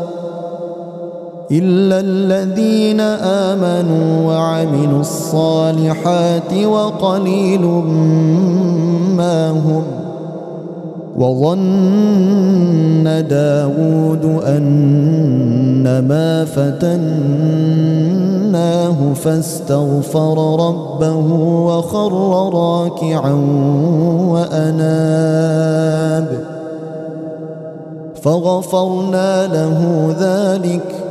إلا الذين آمنوا وعملوا الصالحات وقليل ما هم وظن داود أن ما فتناه فاستغفر ربه وخر راكعا وأناب فغفرنا له ذلك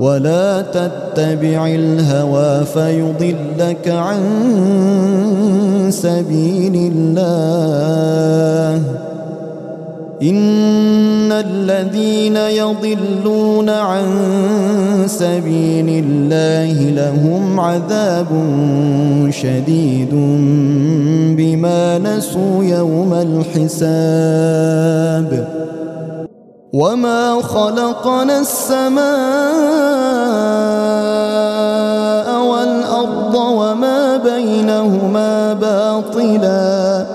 ولا تتبع الهوى فيضلك عن سبيل الله. إن الذين يضلون عن سبيل الله لهم عذاب شديد بما نسوا يوم الحساب. وما خلقنا السماء والأرض وما بينهما باطلا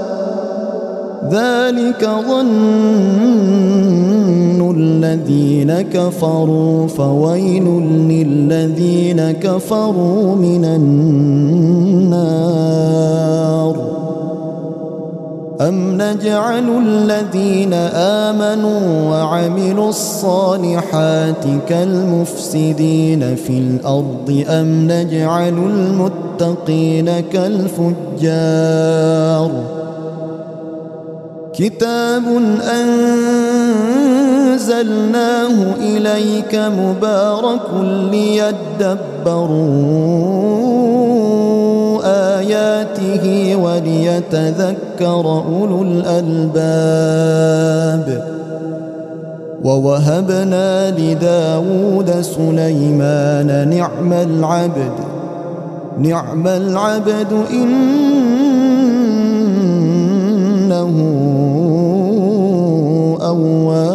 ذلك ظن الذين كفروا فويل للذين كفروا من النار أم نجعل الذين آمنوا وعملوا الصالحات كالمفسدين في الأرض أم نجعل المتقين كالفجار كتاب أنزلناه إليك مبارك ليدبروا آياته وليتذكر أولو الألباب. ووهبنا لداود سليمان نعم العبد. نعم العبد إنه أواب.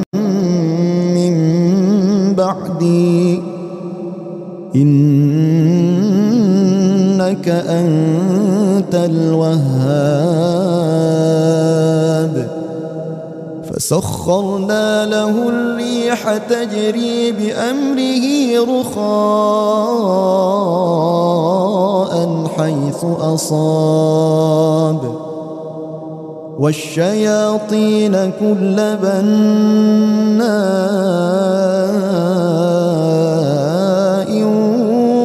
بعدي إنك أنت الوهاب. فسخرنا له الريح تجري بأمره رخاء حيث أصاب. والشياطين كل بناء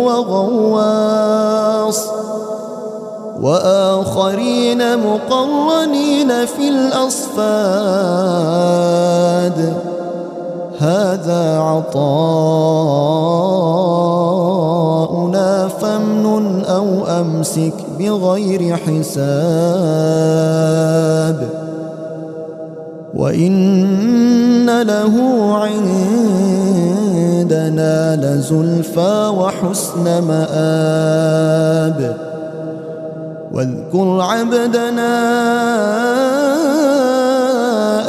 وغواص. وآخرين مقرنين في الأصفاد. هذا عطاؤنا فامنن أو أمسك. بغير حساب وإن له عندنا لزلفى وحسن مآب واذكر عبدنا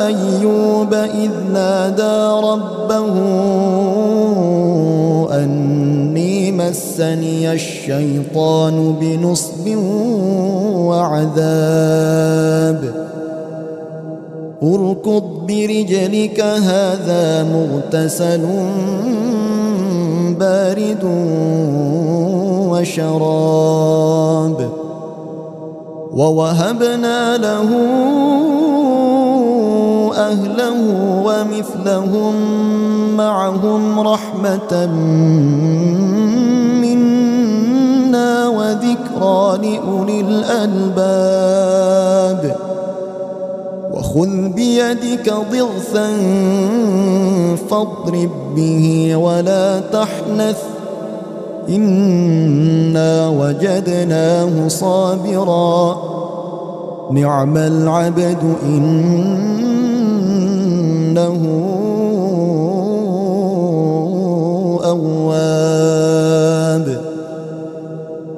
أيوب إذ نادى ربه أني مسني الشيطان بنصب وعذاب. اركض برجلك هذا مغتسل بارد وشراب. ووهبنا له أهله ومثلهم معهم رحمة وذكرى لأولي الألباب. وخذ بيدك ضغثا فاضرب به ولا تحنث. إنا وجدناه صابرا. نعم العبد إنه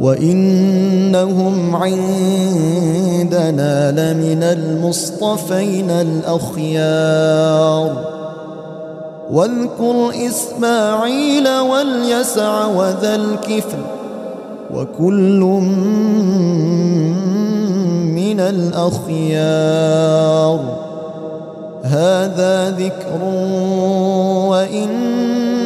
وإنهم عندنا لمن المصطفين الأخيار. واذكر إسماعيل واليسع وذا الكفل وكل من الأخيار. هذا ذكر وإن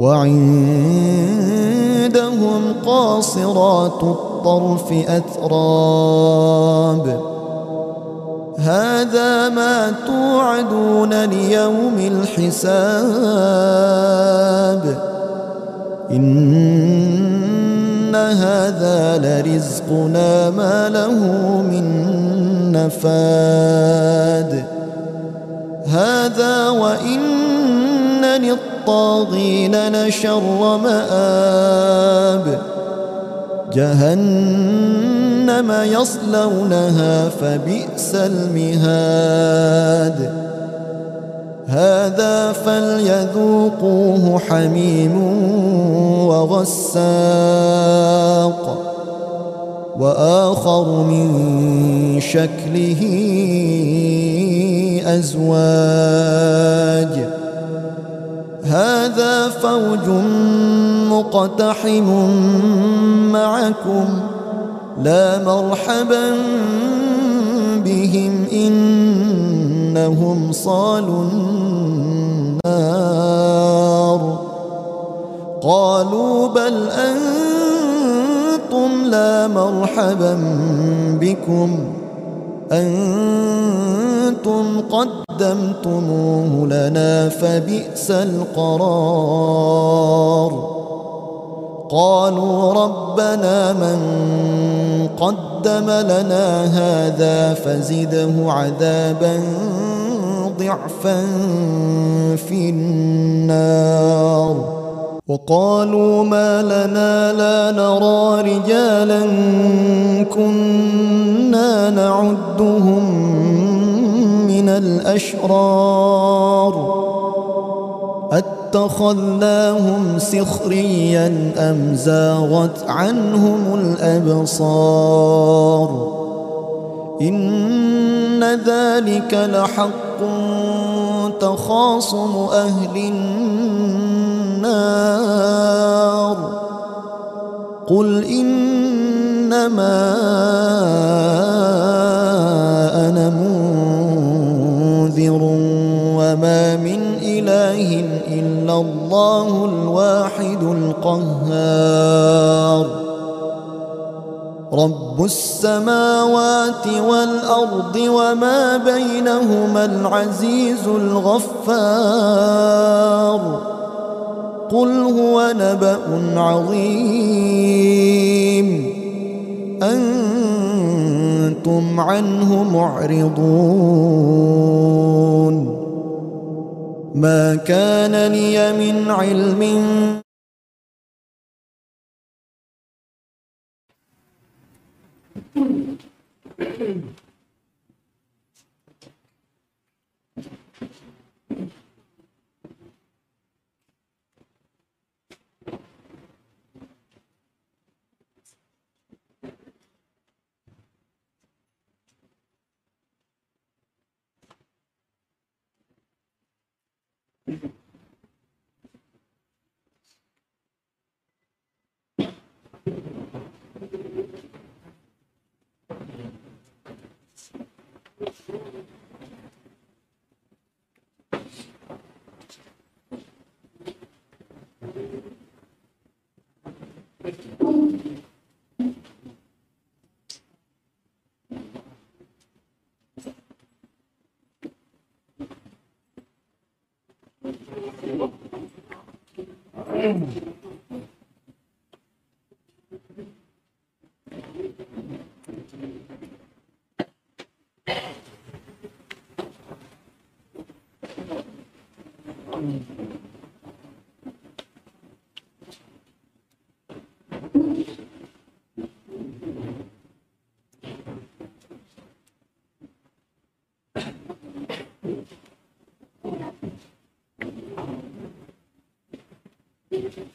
وعندهم قاصرات الطرف أتراب. هذا ما توعدون ليوم الحساب. إن هذا لرزقنا ما له من نفاد. هذا وإن للطاغين لشر مآب. جهنم يصلونها فبئس المهاد. هذا فليذوقوه حميم وغساق. وآخر من شكله أزواج. هذا فوج مقتحم معكم لا مرحبا بهم إنهم صالوا النار. قالوا بل أنتم لا مرحبا بكم. أنتم قدمتموه لنا فبئس القرار. قالوا ربنا من قدم لنا هذا فزده عذابا ضعفا في النار. وقالوا ما لنا لا نرى رجالا كنا نعدهم من الأشرار أتخذناهم سخريا أم زاغت عنهم الأبصار إن ذلك لحق تخاصم أهل النار قل إنما أنا منذر وما من إله إلا الله الواحد القهار. رب السماوات والأرض وما بينهما العزيز الغفار. قل هو نبأ عظيم. أنتم عنه معرضون. ما كان لي من علم Assalamualaikum. Siapa yang ambil?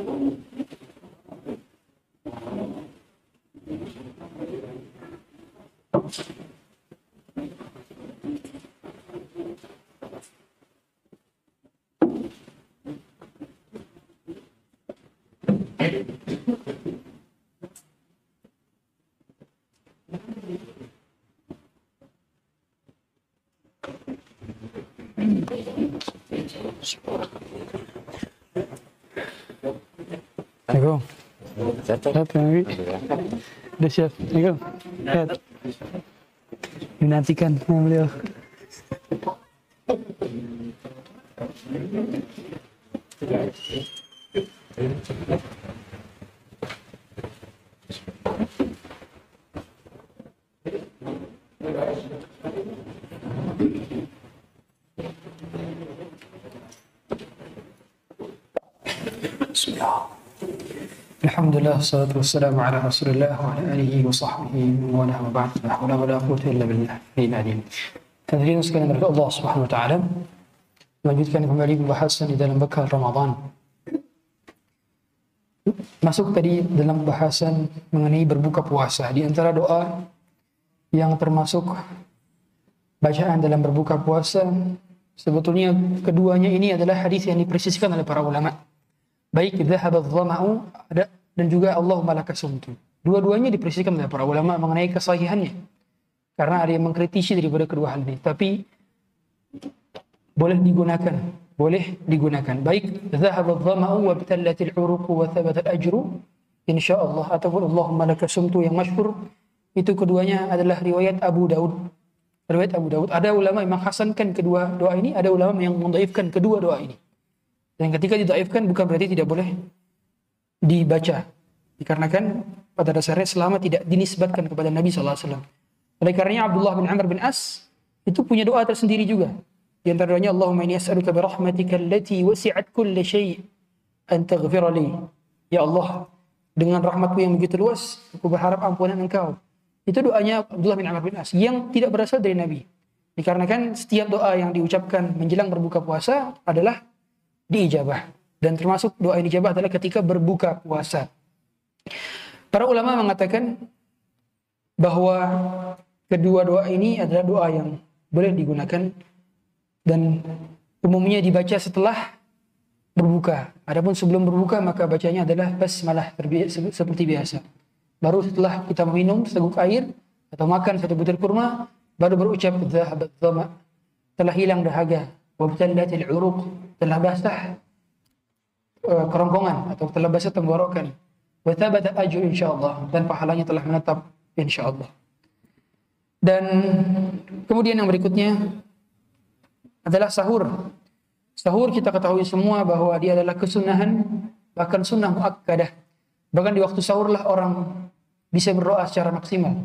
Dah siap. Assalamualaikum. Siap. Dinantikan sama beliau. Alhamdulillah, salatu wassalamu ala rasulillah alihi wa sahbihi wa ala wa ba'd. La hawla wa la quwwata illa billah. Al alim. Hadirin sekalian dari Allah Subhanahu wa taala. Kembali pembahasan di dalam bekal Ramadan. Masuk tadi dalam pembahasan mengenai berbuka puasa. Di antara doa yang termasuk bacaan dalam berbuka puasa, sebetulnya keduanya ini adalah hadis yang dipresisikan oleh para ulama. Baik dhahaba dhama'u ada dan juga Allahumma laka sumtu. Dua-duanya dipresisikan oleh para ulama mengenai kesahihannya. Karena ada yang mengkritisi daripada kedua hal ini. Tapi boleh digunakan. Boleh digunakan. Baik dhahaba dhama'u wa bitallatil uruqu wa thabata ajru insyaallah ataupun Allahumma laka sumtu yang masyhur itu keduanya adalah riwayat Abu Daud. Riwayat Abu Daud. Ada ulama yang menghasankan kedua doa ini, ada ulama yang mendhaifkan kedua doa ini. Dan ketika didaifkan bukan berarti tidak boleh dibaca. Dikarenakan pada dasarnya selama tidak dinisbatkan kepada Nabi SAW. Oleh karenanya Abdullah bin Amr bin As itu punya doa tersendiri juga. Di antara doanya Allahumma inni as'aluka bi rahmatika allati wasi'at kulli syai' an taghfir li. Ya Allah, dengan rahmatmu yang begitu luas, aku berharap ampunan Engkau. Itu doanya Abdullah bin Amr bin As yang tidak berasal dari Nabi. Dikarenakan setiap doa yang diucapkan menjelang berbuka puasa adalah diijabah. Dan termasuk doa yang dijabah adalah ketika berbuka puasa. Para ulama mengatakan bahwa kedua doa ini adalah doa yang boleh digunakan dan umumnya dibaca setelah berbuka. Adapun sebelum berbuka maka bacanya adalah basmalah seperti biasa. Baru setelah kita minum seteguk air atau makan satu butir kurma baru berucap dhahabat telah hilang dahaga wabtallatil uruq telah basah uh, kerongkongan atau basah tenggorokan wa ajru insyaallah dan pahalanya telah menetap insya Allah. Dan kemudian yang berikutnya adalah sahur. Sahur kita ketahui semua bahwa dia adalah kesunahan bahkan sunnah muakkadah. Bahkan di waktu sahur lah orang bisa berdoa secara maksimal.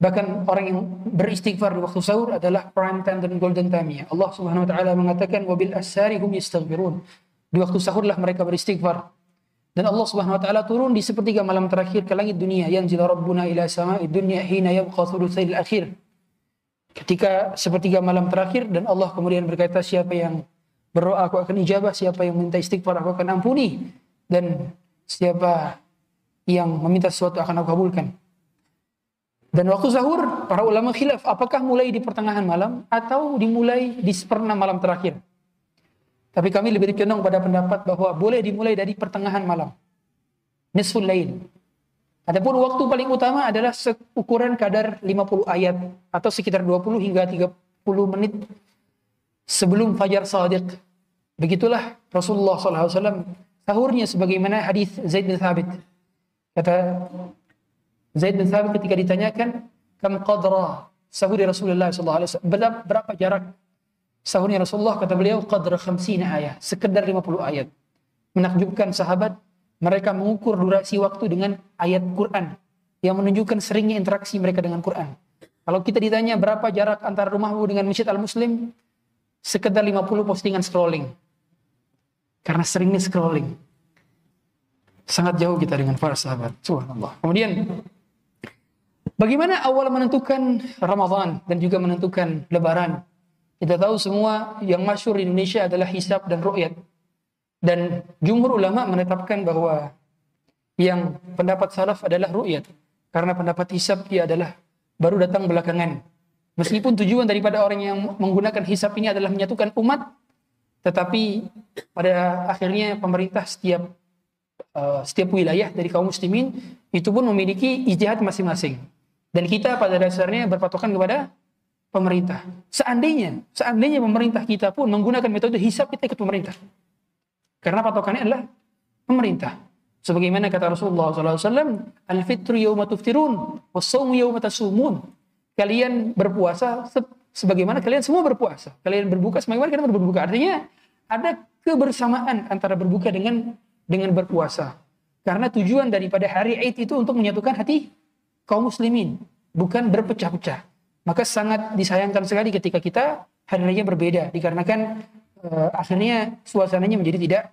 Bahkan orang yang beristighfar di waktu sahur adalah prime time dan golden time-nya. Allah Subhanahu wa taala mengatakan wabil asari hum yastaghfirun. Di waktu sahur lah mereka beristighfar. Dan Allah Subhanahu wa taala turun di sepertiga malam terakhir ke langit dunia. Yanzil Rabbuna ila sama'i dunya hina yabqa thulutsail akhir. Ketika sepertiga malam terakhir dan Allah kemudian berkata siapa yang berdoa aku akan ijabah, siapa yang minta istighfar aku akan ampuni dan siapa yang meminta sesuatu akan aku kabulkan. Dan waktu sahur, para ulama khilaf, apakah mulai di pertengahan malam atau dimulai di seperenam malam terakhir. Tapi kami lebih condong pada pendapat bahwa boleh dimulai dari pertengahan malam. Nisful lain. Adapun waktu paling utama adalah seukuran kadar 50 ayat atau sekitar 20 hingga 30 menit sebelum fajar sadiq. Begitulah Rasulullah SAW sahurnya sebagaimana hadis Zaid bin Thabit. Kata Zaid bin Thabit ketika ditanyakan, "Kam qadra sahur Rasulullah wasallam?" Berapa jarak sahurnya Rasulullah? Kata beliau, "Qadra 50 ayat." Sekedar 50 ayat. Menakjubkan sahabat, mereka mengukur durasi waktu dengan ayat Quran yang menunjukkan seringnya interaksi mereka dengan Quran. Kalau kita ditanya berapa jarak antara rumahmu dengan Masjid Al-Muslim, sekedar 50 postingan scrolling. Karena seringnya scrolling. Sangat jauh kita dengan para sahabat. Subhanallah. Kemudian bagaimana awal menentukan Ramadan dan juga menentukan lebaran? Kita tahu semua yang masyur di Indonesia adalah hisab dan ru'yat. Dan jumhur ulama menetapkan bahwa yang pendapat salaf adalah ru'yat. Karena pendapat hisab dia adalah baru datang belakangan. Meskipun tujuan daripada orang yang menggunakan hisab ini adalah menyatukan umat, tetapi pada akhirnya pemerintah setiap uh, setiap wilayah dari kaum muslimin itu pun memiliki ijtihad masing-masing. Dan kita pada dasarnya berpatokan kepada pemerintah. Seandainya, seandainya pemerintah kita pun menggunakan metode hisab kita ikut pemerintah. Karena patokannya adalah pemerintah. Sebagaimana kata Rasulullah SAW, Al-fitru yawma tuftirun, wassawmu yawma tasumun. Kalian berpuasa sebagaimana kalian semua berpuasa. Kalian berbuka sebagaimana kalian berbuka. Artinya ada kebersamaan antara berbuka dengan dengan berpuasa. Karena tujuan daripada hari Id itu untuk menyatukan hati kaum muslimin, bukan berpecah-pecah. Maka sangat disayangkan sekali ketika kita hari raya berbeda dikarenakan uh, akhirnya suasananya menjadi tidak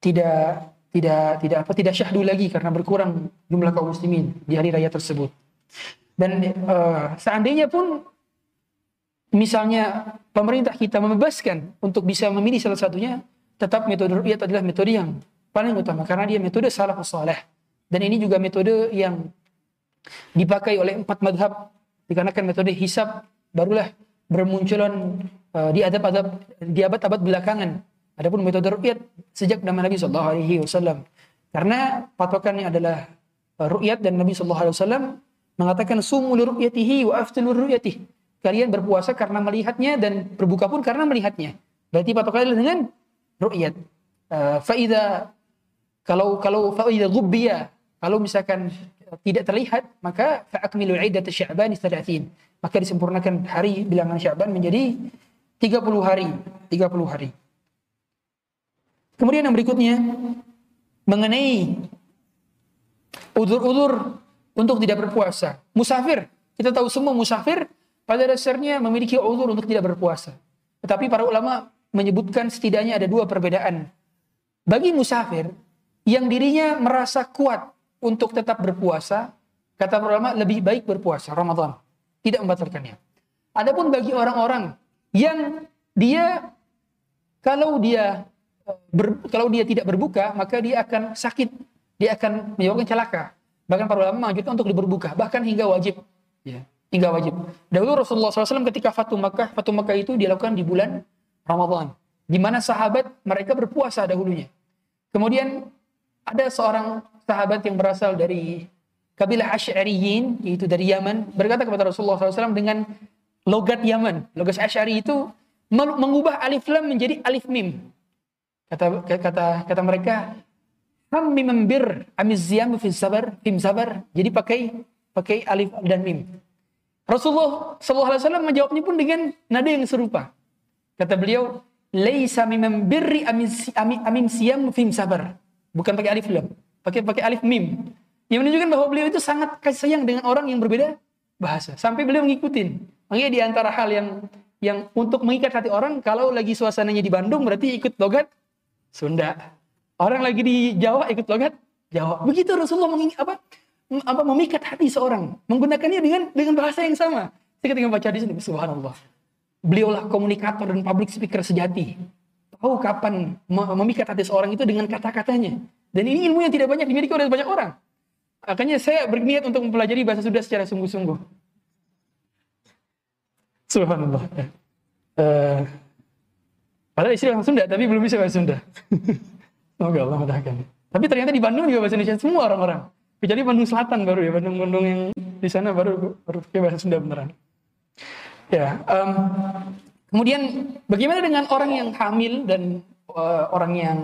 tidak tidak tidak apa tidak syahdu lagi karena berkurang jumlah kaum muslimin di hari raya tersebut. Dan uh, seandainya pun misalnya pemerintah kita membebaskan untuk bisa memilih salah satunya, tetap metode ru'yat adalah metode yang paling utama karena dia metode salafus saleh. Dan ini juga metode yang dipakai oleh empat madhab dikarenakan metode hisab barulah bermunculan uh, di adab-adab di abad-abad belakangan. Adapun metode ru'yat sejak zaman Nabi Shallallahu Alaihi Wasallam. Karena patokannya adalah uh, ru'yat dan Nabi Shallallahu Alaihi Wasallam mengatakan sumu ru'yatihi wa aftilu ru'yatihi. Kalian berpuasa karena melihatnya dan berbuka pun karena melihatnya. Berarti patokannya dengan ru'yat. Uh, faida kalau kalau faida ghubbiya kalau misalkan tidak terlihat maka fa'akmilu iddat sya'ban 30 maka disempurnakan hari bilangan Sya'ban menjadi 30 hari, 30 hari. Kemudian yang berikutnya mengenai udur-udur untuk tidak berpuasa. Musafir, kita tahu semua musafir pada dasarnya memiliki udur untuk tidak berpuasa. Tetapi para ulama menyebutkan setidaknya ada dua perbedaan. Bagi musafir yang dirinya merasa kuat untuk tetap berpuasa, kata para ulama lebih baik berpuasa Ramadan tidak membatalkannya. Adapun bagi orang-orang yang dia kalau dia eh, ber, kalau dia tidak berbuka maka dia akan sakit, dia akan menyebabkan celaka. Bahkan para ulama menganjurkan untuk berbuka, bahkan hingga wajib. Ya, hingga wajib. Dahulu Rasulullah SAW ketika Fatu Makkah, Fatu Makkah itu dilakukan di bulan Ramadan, di mana sahabat mereka berpuasa dahulunya. Kemudian ada seorang sahabat yang berasal dari kabilah Asy'ariyin yaitu dari Yaman berkata kepada Rasulullah SAW dengan logat Yaman. Logat Asy'ari itu mengubah alif lam menjadi alif mim. Kata kata kata mereka ham mim bir amiz ziyam fi sabar fim sabar. Jadi pakai pakai alif dan mim. Rasulullah SAW menjawabnya pun dengan nada yang serupa. Kata beliau, "Laisa mimam birri amin siam fim sabar." Bukan pakai alif lam, pakai pakai alif mim. Yang menunjukkan bahwa beliau itu sangat kasih sayang dengan orang yang berbeda bahasa. Sampai beliau ngikutin. Makanya di antara hal yang yang untuk mengikat hati orang, kalau lagi suasananya di Bandung berarti ikut logat Sunda. Orang lagi di Jawa ikut logat Jawa. Begitu Rasulullah mengingat apa? apa memikat hati seorang, menggunakannya dengan dengan bahasa yang sama. Saya ketika baca di sini, subhanallah. Beliaulah komunikator dan public speaker sejati. Tahu kapan memikat hati seorang itu dengan kata-katanya. Dan ini ilmu yang tidak banyak dimiliki oleh banyak orang. Makanya saya berniat untuk mempelajari bahasa Sunda secara sungguh-sungguh. Subhanallah. Uh, padahal istri orang Sunda, tapi belum bisa bahasa Sunda. Semoga Allah mudahkan. Tapi ternyata di Bandung juga bahasa Indonesia semua orang-orang. Kecuali Bandung Selatan baru ya, Bandung-Bandung yang di sana baru baru pakai bahasa Sunda beneran. Ya, um, kemudian bagaimana dengan orang yang hamil dan uh, orang yang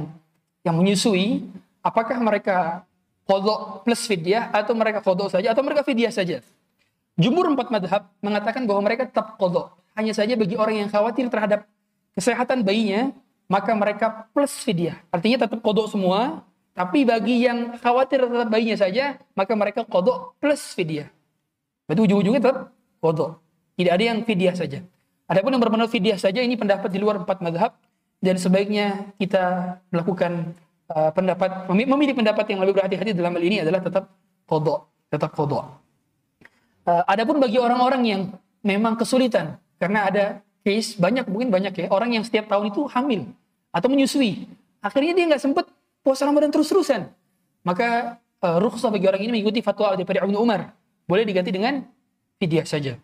yang menyusui? Apakah mereka kodok plus fidyah atau mereka kodok saja atau mereka fidyah saja? Jumhur empat madhab mengatakan bahwa mereka tetap kodok. Hanya saja bagi orang yang khawatir terhadap kesehatan bayinya, maka mereka plus fidyah. Artinya tetap kodok semua, tapi bagi yang khawatir terhadap bayinya saja, maka mereka kodok plus fidyah. Berarti ujung-ujungnya tetap kodok. Tidak ada yang fidyah saja. Adapun yang berpendapat fidyah saja, ini pendapat di luar empat madhab. Dan sebaiknya kita melakukan uh, pendapat, memilih pendapat yang lebih berhati-hati dalam hal ini adalah tetap kodok. Tetap kodok. Uh, adapun bagi orang-orang yang memang kesulitan, karena ada case, banyak, mungkin banyak ya, orang yang setiap tahun itu hamil atau menyusui. Akhirnya dia nggak sempat puasa Ramadan terus-terusan. Maka uh, rukhsah bagi orang ini mengikuti fatwa daripada Ibnu Umar. Boleh diganti dengan fidyah saja.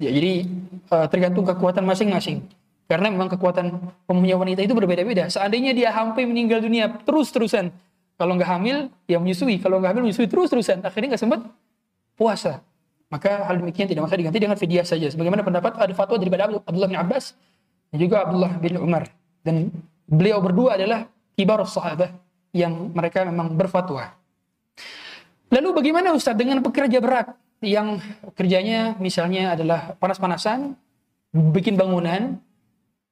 Ya, jadi uh, tergantung kekuatan masing-masing. Karena memang kekuatan pemunya wanita itu berbeda-beda. Seandainya dia hampir meninggal dunia terus-terusan. Kalau nggak hamil, ya menyusui. Kalau nggak hamil, menyusui terus-terusan. Akhirnya nggak sempat puasa. Maka hal demikian tidak masalah diganti dengan fidyah saja. Sebagaimana pendapat ada fatwa daripada Abdullah bin Abbas dan juga Abdullah bin Umar. Dan beliau berdua adalah kibar sahabat yang mereka memang berfatwa. Lalu bagaimana Ustaz dengan pekerja berat yang kerjanya misalnya adalah panas-panasan, bikin bangunan,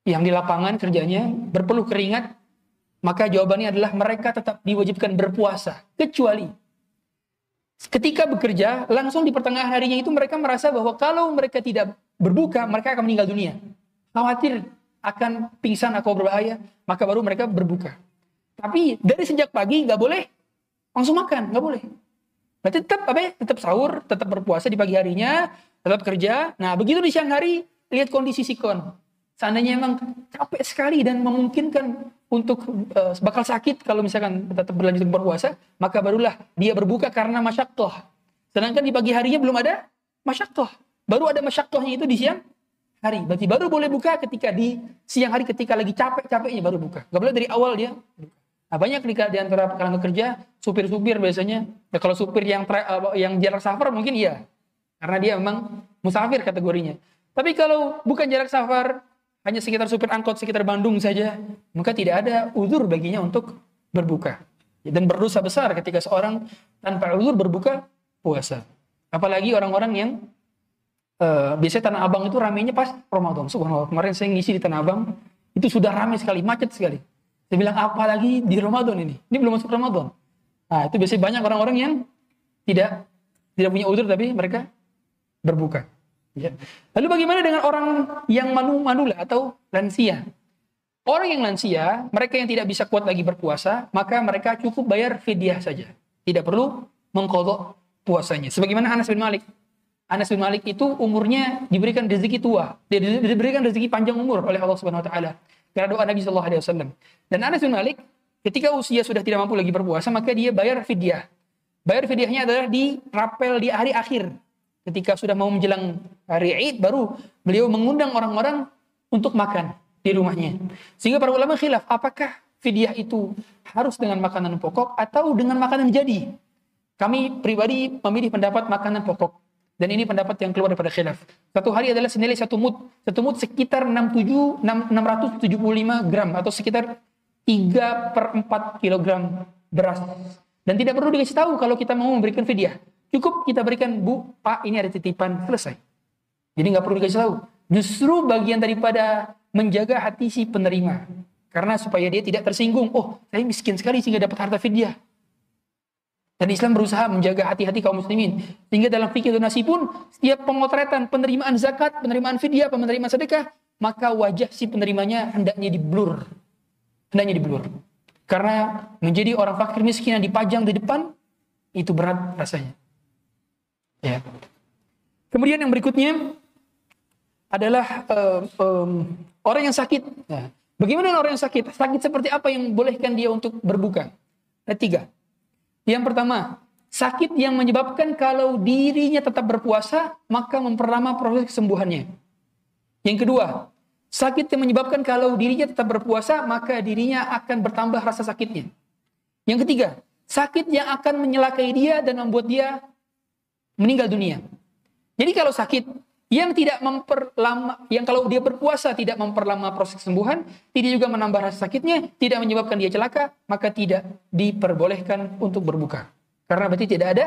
yang di lapangan kerjanya berpeluh keringat, maka jawabannya adalah mereka tetap diwajibkan berpuasa, kecuali ketika bekerja, langsung di pertengahan harinya itu mereka merasa bahwa kalau mereka tidak berbuka, mereka akan meninggal dunia. Khawatir akan pingsan atau berbahaya, maka baru mereka berbuka. Tapi dari sejak pagi nggak boleh langsung makan, nggak boleh. Berarti tetap apa ya? Tetap sahur, tetap berpuasa di pagi harinya, tetap kerja. Nah begitu di siang hari lihat kondisi sikon. Seandainya emang capek sekali dan memungkinkan untuk uh, bakal sakit kalau misalkan tetap berlanjut berpuasa, maka barulah dia berbuka karena masyakoh. Sedangkan di pagi harinya belum ada masyakoh. Baru ada masyakohnya itu di siang hari. Berarti baru boleh buka ketika di siang hari ketika lagi capek-capeknya baru buka. Gak boleh dari awal dia. Nah, banyak di antara kalangan kerja, supir-supir biasanya. Ya, kalau supir yang tra, yang jarak safar mungkin iya. Karena dia memang musafir kategorinya. Tapi kalau bukan jarak safar, hanya sekitar supir angkot sekitar Bandung saja, maka tidak ada uzur baginya untuk berbuka. Dan berdosa besar ketika seorang tanpa uzur berbuka puasa. Apalagi orang-orang yang uh, biasanya Tanah Abang itu ramainya pas Ramadan. Subhanallah. Kemarin saya ngisi di Tanah Abang, itu sudah ramai sekali, macet sekali. Saya bilang apa lagi di Ramadan ini? Ini belum masuk Ramadan. Nah, itu biasanya banyak orang-orang yang tidak tidak punya udur tapi mereka berbuka. Ya. Lalu bagaimana dengan orang yang manu manula atau lansia? Orang yang lansia, mereka yang tidak bisa kuat lagi berpuasa, maka mereka cukup bayar fidyah saja. Tidak perlu mengkodok puasanya. Sebagaimana Anas bin Malik. Anas bin Malik itu umurnya diberikan rezeki tua, diberikan rezeki panjang umur oleh Allah Subhanahu wa taala. Karena doa Nabi Shallallahu Alaihi Wasallam. Dan Anas bin Malik ketika usia sudah tidak mampu lagi berpuasa maka dia bayar fidyah. Bayar fidyahnya adalah di rapel di hari akhir. Ketika sudah mau menjelang hari Id baru beliau mengundang orang-orang untuk makan di rumahnya. Sehingga para ulama khilaf apakah fidyah itu harus dengan makanan pokok atau dengan makanan jadi. Kami pribadi memilih pendapat makanan pokok. Dan ini pendapat yang keluar daripada khilaf. Satu hari adalah senilai satu mut. Satu mut sekitar 67, 675 gram atau sekitar 3 per 4 kilogram beras. Dan tidak perlu dikasih tahu kalau kita mau memberikan fidyah. Cukup kita berikan bu pak ini ada titipan selesai jadi nggak perlu dikasih tahu justru bagian daripada menjaga hati si penerima karena supaya dia tidak tersinggung oh saya miskin sekali sehingga dapat harta fidyah dan Islam berusaha menjaga hati-hati kaum muslimin. Sehingga dalam fikih donasi pun, setiap pemotretan penerimaan zakat, penerimaan fidyah, penerimaan sedekah, maka wajah si penerimanya hendaknya diblur. Hendaknya diblur. Karena menjadi orang fakir miskin yang dipajang di depan, itu berat rasanya. Ya. Kemudian yang berikutnya adalah um, um, orang yang sakit. Nah, bagaimana orang yang sakit? Sakit seperti apa yang bolehkan dia untuk berbuka? Ada tiga. Yang pertama, sakit yang menyebabkan kalau dirinya tetap berpuasa, maka memperlama proses kesembuhannya. Yang kedua, sakit yang menyebabkan kalau dirinya tetap berpuasa, maka dirinya akan bertambah rasa sakitnya. Yang ketiga, sakit yang akan menyelakai dia dan membuat dia meninggal dunia. Jadi kalau sakit yang tidak memperlama, yang kalau dia berpuasa tidak memperlama proses kesembuhan, tidak juga menambah rasa sakitnya, tidak menyebabkan dia celaka, maka tidak diperbolehkan untuk berbuka. Karena berarti tidak ada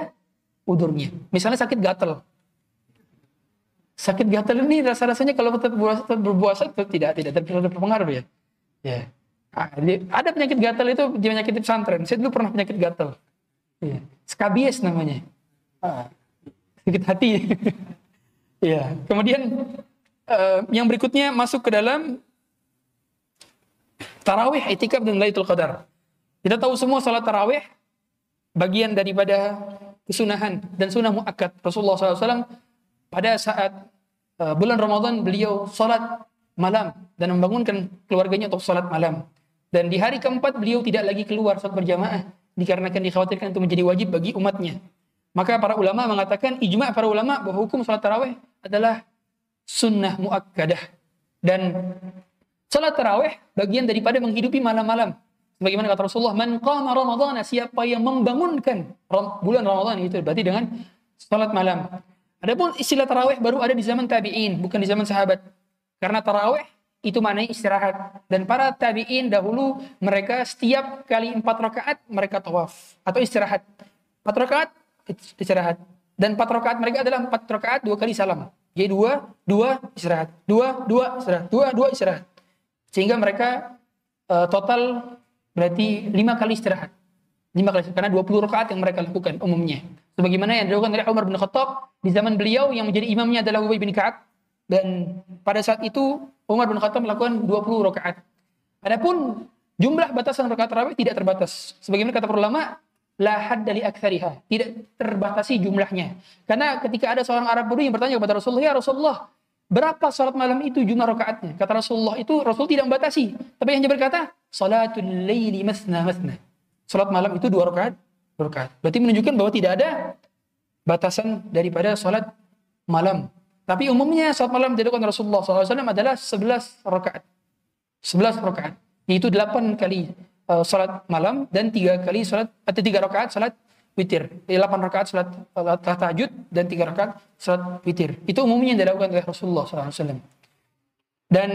udurnya. Misalnya sakit gatal. Sakit gatal ini rasa-rasanya kalau tetap berpuasa, tetap berpuasa itu tidak tidak terpengaruh ya. Ya. Ada penyakit gatal itu penyakit pesantren. Saya dulu pernah penyakit gatal. Ya. Skabies namanya. Ah. Sakit hati. Ya, kemudian uh, yang berikutnya masuk ke dalam tarawih, itikaf dan Lailatul Qadar. Kita tahu semua salat tarawih bagian daripada kesunahan dan sunnah muakkad Rasulullah SAW pada saat uh, bulan Ramadan beliau salat malam dan membangunkan keluarganya untuk salat malam. Dan di hari keempat beliau tidak lagi keluar saat berjamaah dikarenakan dikhawatirkan itu menjadi wajib bagi umatnya. Maka para ulama mengatakan ijma para ulama bahwa hukum salat tarawih adalah sunnah muakkadah dan salat tarawih bagian daripada menghidupi malam-malam. Sebagaimana kata Rasulullah, "Man qama Ramadan, siapa yang membangunkan bulan Ramadan itu berarti dengan salat malam. Adapun istilah tarawih baru ada di zaman tabi'in, bukan di zaman sahabat. Karena tarawih itu maknanya istirahat. Dan para tabi'in dahulu mereka setiap kali empat rakaat mereka tawaf atau istirahat. Empat rakaat istirahat. Dan empat rakaat mereka adalah empat rakaat dua kali salam. Jadi dua, dua istirahat. Dua, dua istirahat. Dua, dua istirahat. Sehingga mereka uh, total berarti lima kali istirahat. Lima kali karena dua puluh rakaat yang mereka lakukan umumnya. Sebagaimana yang dilakukan oleh Umar bin Khattab di zaman beliau yang menjadi imamnya adalah Ubay bin Ka'ab dan pada saat itu Umar bin Khattab melakukan 20 rakaat. Adapun jumlah batasan rakaat tarawih tidak terbatas. Sebagaimana kata para ulama, la had dari aktsariha, tidak terbatasi jumlahnya. Karena ketika ada seorang Arab Badui yang bertanya kepada Rasulullah, "Ya Rasulullah, berapa salat malam itu jumlah rakaatnya?" Kata Rasulullah itu Rasul tidak membatasi, tapi hanya berkata, "Salatul laili masna masna." Salat malam itu dua rakaat, dua rakaat. Berarti menunjukkan bahwa tidak ada batasan daripada salat malam. Tapi umumnya salat malam dilakukan Rasulullah SAW adalah 11 rakaat. 11 rakaat. Yaitu 8 kali uh, salat malam dan tiga kali salat atau tiga rakaat salat witir. Delapan rakaat salat uh, tahajud dan tiga rakaat salat witir. Itu umumnya yang dilakukan oleh Rasulullah SAW. Dan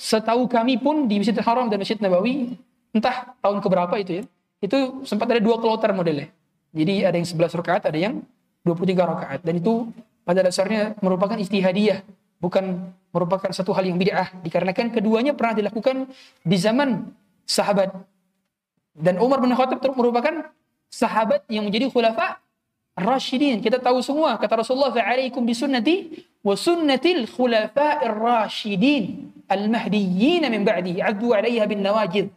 setahu kami pun di Masjidil Haram dan Masjid Nabawi, entah tahun keberapa itu ya, itu sempat ada dua kloter modelnya. Jadi ada yang 11 rakaat, ada yang 23 rakaat. Dan itu pada dasarnya merupakan istihadiyah, bukan merupakan satu hal yang bid'ah. Dikarenakan keduanya pernah dilakukan di zaman sahabat. Dan Umar bin Khattab merupakan sahabat yang menjadi khulafa Rashidin. Kita tahu semua kata Rasulullah "Fa'alaikum bisunnati wa sunnatil khulafa'ir rasyidin al-mahdiyyin min ba'di 'addu 'alayha bin nawajid."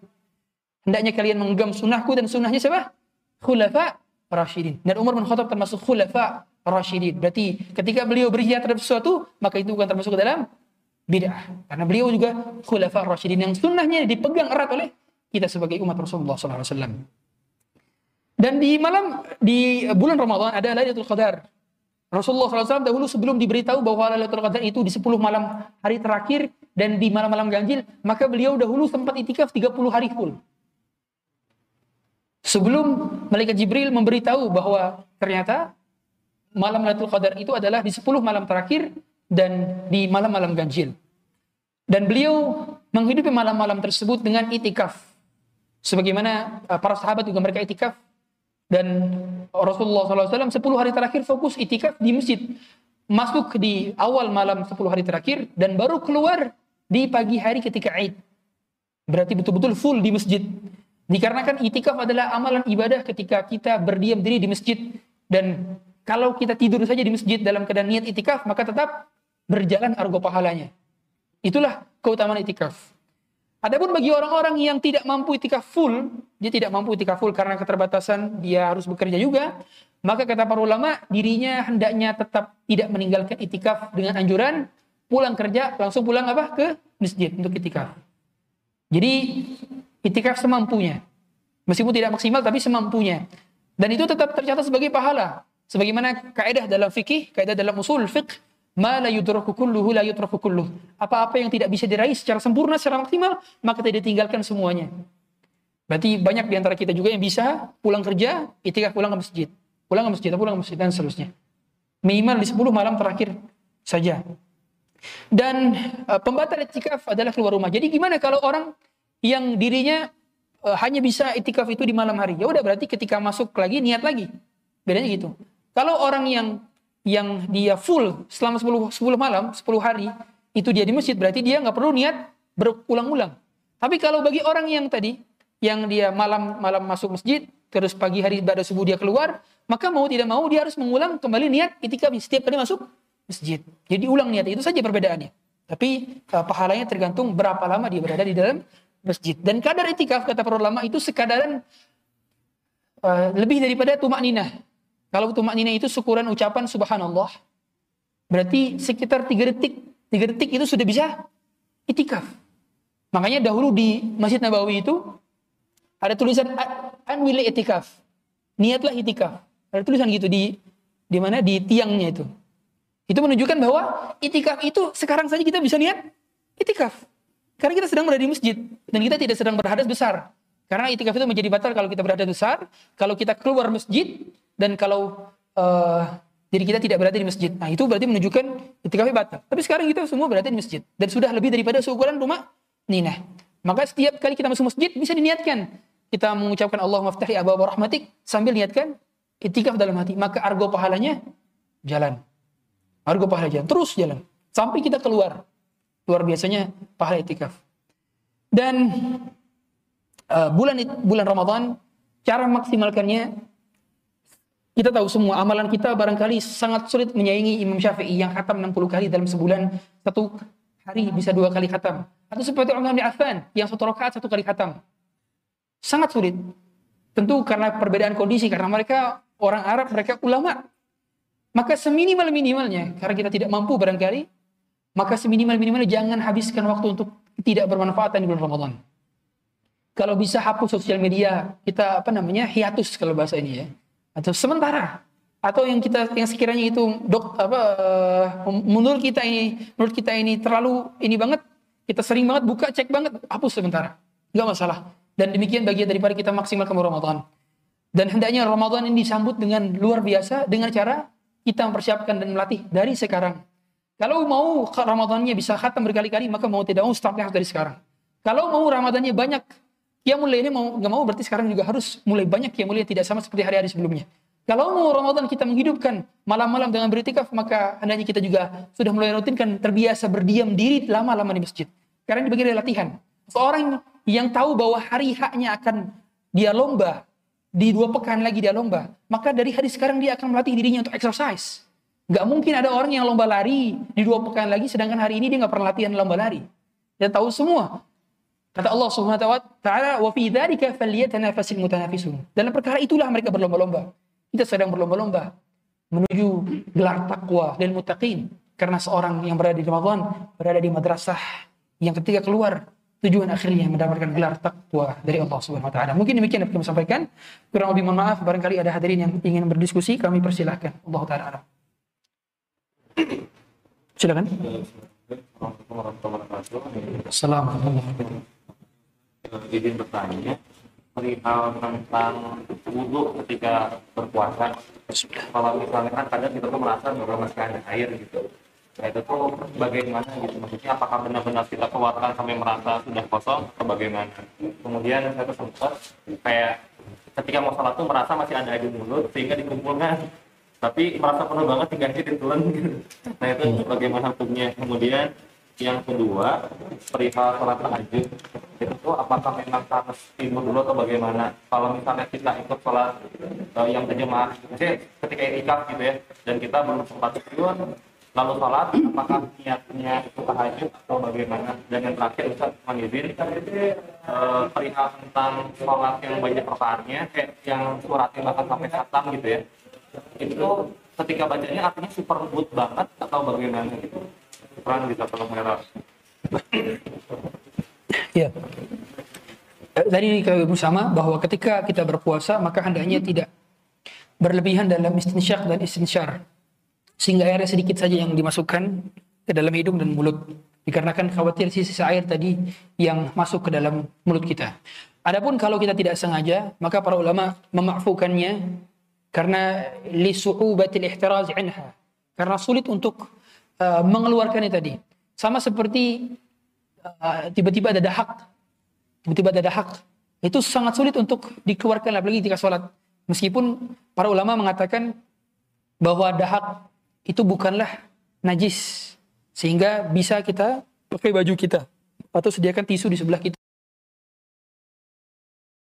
Hendaknya kalian menggenggam sunnahku dan sunnahnya siapa? Khulafa Rashidin. Dan Umar bin Khattab termasuk khulafa Rashidin. Berarti ketika beliau berjihad terhadap sesuatu, maka itu bukan termasuk dalam bid'ah. Karena beliau juga khulafa rasyidin yang sunnahnya dipegang erat oleh kita sebagai umat Rasulullah SAW. Dan di malam di bulan Ramadan ada Lailatul Qadar. Rasulullah SAW dahulu sebelum diberitahu bahwa Lailatul Qadar itu di 10 malam hari terakhir dan di malam-malam ganjil, maka beliau dahulu sempat itikaf 30 hari full. Sebelum malaikat Jibril memberitahu bahwa ternyata malam Lailatul Qadar itu adalah di 10 malam terakhir dan di malam-malam ganjil. Dan beliau menghidupi malam-malam tersebut dengan itikaf. Sebagaimana uh, para sahabat juga mereka itikaf Dan Rasulullah SAW 10 hari terakhir fokus itikaf di masjid. Masuk di awal malam 10 hari terakhir dan baru keluar di pagi hari ketika Id. Berarti betul-betul full di masjid. Dikarenakan itikaf adalah amalan ibadah ketika kita berdiam diri di masjid. Dan kalau kita tidur saja di masjid dalam keadaan niat itikaf, maka tetap berjalan argo pahalanya. Itulah keutamaan itikaf. Adapun bagi orang-orang yang tidak mampu itikaf full, dia tidak mampu itikaf full karena keterbatasan, dia harus bekerja juga, maka kata para ulama, dirinya hendaknya tetap tidak meninggalkan itikaf dengan anjuran pulang kerja langsung pulang apa ke masjid untuk itikaf. Jadi itikaf semampunya. Meskipun tidak maksimal tapi semampunya. Dan itu tetap tercatat sebagai pahala. Sebagaimana kaidah dalam fikih, kaidah dalam usul fiqh, Ma la kulluhu la yudraku kulluh. Apa-apa yang tidak bisa diraih secara sempurna, secara maksimal, maka tidak ditinggalkan semuanya. Berarti banyak di antara kita juga yang bisa pulang kerja, itikaf pulang ke masjid. Pulang ke masjid, pulang ke masjid, dan seterusnya. Minimal di 10 malam terakhir saja. Dan uh, pembatal itikaf adalah keluar rumah. Jadi gimana kalau orang yang dirinya uh, hanya bisa itikaf itu di malam hari? Ya udah berarti ketika masuk lagi niat lagi. Bedanya gitu. Kalau orang yang yang dia full selama 10, 10 malam, 10 hari, itu dia di masjid, berarti dia nggak perlu niat berulang-ulang. Tapi kalau bagi orang yang tadi, yang dia malam malam masuk masjid, terus pagi hari pada subuh dia keluar, maka mau tidak mau dia harus mengulang kembali niat ketika setiap kali masuk masjid. Jadi ulang niat itu saja perbedaannya. Tapi uh, pahalanya tergantung berapa lama dia berada di dalam masjid. Dan kadar itikaf kata para ulama itu sekadaran uh, lebih daripada tumak ninah. Kalau tumak nina itu syukuran ucapan subhanallah, berarti sekitar tiga detik. Tiga detik itu sudah bisa itikaf. Makanya dahulu di Masjid Nabawi itu ada tulisan anwili itikaf. Niatlah itikaf. Ada tulisan gitu di di mana di tiangnya itu. Itu menunjukkan bahwa itikaf itu sekarang saja kita bisa niat itikaf. Karena kita sedang berada di masjid dan kita tidak sedang berhadas besar. Karena itikaf itu menjadi batal kalau kita berhadas besar, kalau kita keluar masjid dan kalau uh, diri kita tidak berada di masjid. Nah, itu berarti menunjukkan itikafnya batal. Tapi sekarang kita semua berada di masjid dan sudah lebih daripada seukuran rumah Nina. Maka setiap kali kita masuk masjid bisa diniatkan. Kita mengucapkan Allah maftahi abu rahmatik sambil niatkan itikaf dalam hati. Maka argo pahalanya jalan. Argo pahala jalan. Terus jalan. Sampai kita keluar. Luar biasanya pahala itikaf. Dan uh, bulan bulan Ramadan cara maksimalkannya kita tahu semua amalan kita barangkali sangat sulit menyaingi Imam Syafi'i yang khatam 60 kali dalam sebulan satu hari bisa dua kali khatam. Atau seperti Umar bin Affan yang satu rakaat satu kali khatam. Sangat sulit. Tentu karena perbedaan kondisi karena mereka orang Arab, mereka ulama. Maka seminimal-minimalnya karena kita tidak mampu barangkali, maka seminimal-minimalnya jangan habiskan waktu untuk tidak bermanfaat di bulan Ramadan. Kalau bisa hapus sosial media, kita apa namanya hiatus kalau bahasa ini ya. Atau sementara. Atau yang kita yang sekiranya itu dok apa uh, menurut kita ini menurut kita ini terlalu ini banget kita sering banget buka cek banget hapus sementara. Nggak masalah. Dan demikian bagian daripada kita maksimalkan Ramadan. Dan hendaknya Ramadan ini disambut dengan luar biasa dengan cara kita mempersiapkan dan melatih dari sekarang. Kalau mau Ramadannya bisa khatam berkali-kali maka mau tidak mau startnya dari sekarang. Kalau mau Ramadannya banyak Ya mulai ini mau nggak mau berarti sekarang juga harus mulai banyak ya mulai tidak sama seperti hari-hari sebelumnya. Kalau mau Ramadan kita menghidupkan malam-malam dengan beritikaf, maka hendaknya kita juga sudah mulai rutinkan terbiasa berdiam diri lama-lama di masjid. Karena ini bagian dari latihan. Seorang yang tahu bahwa hari haknya akan dia lomba, di dua pekan lagi dia lomba, maka dari hari sekarang dia akan melatih dirinya untuk exercise. Gak mungkin ada orang yang lomba lari di dua pekan lagi, sedangkan hari ini dia nggak pernah latihan lomba lari. Dia tahu semua Kata Allah Subhanahu wa taala, "Wa fi dzalika falyatanafasil mutanafisun." Dalam perkara itulah mereka berlomba-lomba. Kita sedang berlomba-lomba menuju gelar takwa dan mutaqin karena seorang yang berada di Ramadan berada di madrasah yang ketika keluar tujuan akhirnya mendapatkan gelar takwa dari Allah Subhanahu wa taala. Mungkin demikian yang kami sampaikan. Kurang lebih mohon maaf barangkali ada hadirin yang ingin berdiskusi kami persilahkan. Allah taala Silakan. Assalamualaikum izin bertanya perihal tentang wudhu ketika berpuasa. Kalau misalnya kan kadang kita tuh merasa bahwa masih ada air gitu. Nah itu tuh bagaimana gitu? Maksudnya apakah benar-benar kita keluarkan sampai merasa sudah kosong atau bagaimana? Kemudian saya tuh sempat kayak ketika mau sholat tuh merasa masih ada air di mulut sehingga dikumpulkan tapi merasa penuh banget tinggal ditelan nah itu bagaimana hukumnya kemudian yang kedua perihal sholat tahajud itu apakah memang harus tidur dulu atau bagaimana? Kalau misalnya kita ikut sholat eh, yang berjemaah misalnya ketika itikaf gitu ya dan kita belum sempat tidur lalu sholat apakah niatnya itu tahajud atau bagaimana? Dan yang terakhir Ustaz mengizin eh, perihal tentang sholat yang banyak rakaatnya kayak yang suratnya bahkan sampai khatam gitu ya itu ketika bacanya artinya super good banget atau bagaimana gitu Quran bisa tolong merah Ya. Eh, Tadi kita bersama bahwa ketika kita berpuasa maka hendaknya tidak berlebihan dalam istinsyak dan istinsyar sehingga airnya sedikit saja yang dimasukkan ke dalam hidung dan mulut dikarenakan khawatir sisa air tadi yang masuk ke dalam mulut kita. Adapun kalau kita tidak sengaja maka para ulama memafukannya karena li su'ubatil ihtiraz anha karena sulit untuk uh, mengeluarkannya tadi. Sama seperti uh, tiba-tiba ada dahak, tiba-tiba ada dahak, itu sangat sulit untuk dikeluarkan apalagi ketika sholat. Meskipun para ulama mengatakan bahwa dahak itu bukanlah najis, sehingga bisa kita pakai baju kita atau sediakan tisu di sebelah kita.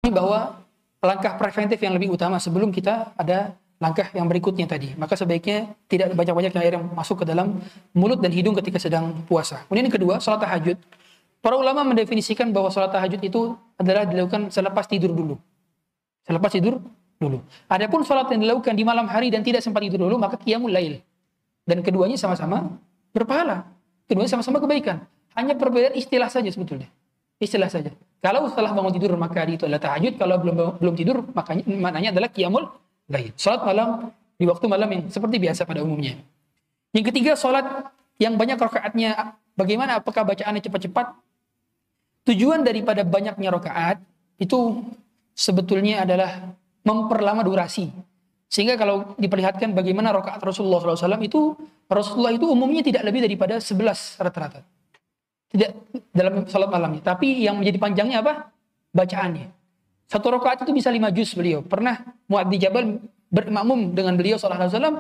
Ini bahwa langkah preventif yang lebih utama sebelum kita ada langkah yang berikutnya tadi. Maka sebaiknya tidak banyak-banyak air yang masuk ke dalam mulut dan hidung ketika sedang puasa. Kemudian yang kedua, sholat tahajud. Para ulama mendefinisikan bahwa sholat tahajud itu adalah dilakukan selepas tidur dulu. Selepas tidur dulu. Adapun sholat yang dilakukan di malam hari dan tidak sempat tidur dulu, maka qiyamul lail. Dan keduanya sama-sama berpahala. Keduanya sama-sama kebaikan. Hanya perbedaan istilah saja sebetulnya. Istilah saja. Kalau setelah bangun tidur maka itu adalah tahajud, kalau belum belum tidur makanya maknanya adalah qiyamul lail. Salat malam di waktu malam yang seperti biasa pada umumnya. Yang ketiga salat yang banyak rakaatnya bagaimana apakah bacaannya cepat-cepat? Tujuan daripada banyaknya rakaat itu sebetulnya adalah memperlama durasi. Sehingga kalau diperlihatkan bagaimana rakaat Rasulullah SAW itu Rasulullah itu umumnya tidak lebih daripada 11 rata-rata. Tidak dalam salat malamnya. Tapi yang menjadi panjangnya apa? Bacaannya. Satu rakaat itu bisa lima juz beliau. Pernah Mu'ad di Jabal bermakmum dengan beliau sallallahu alaihi wasallam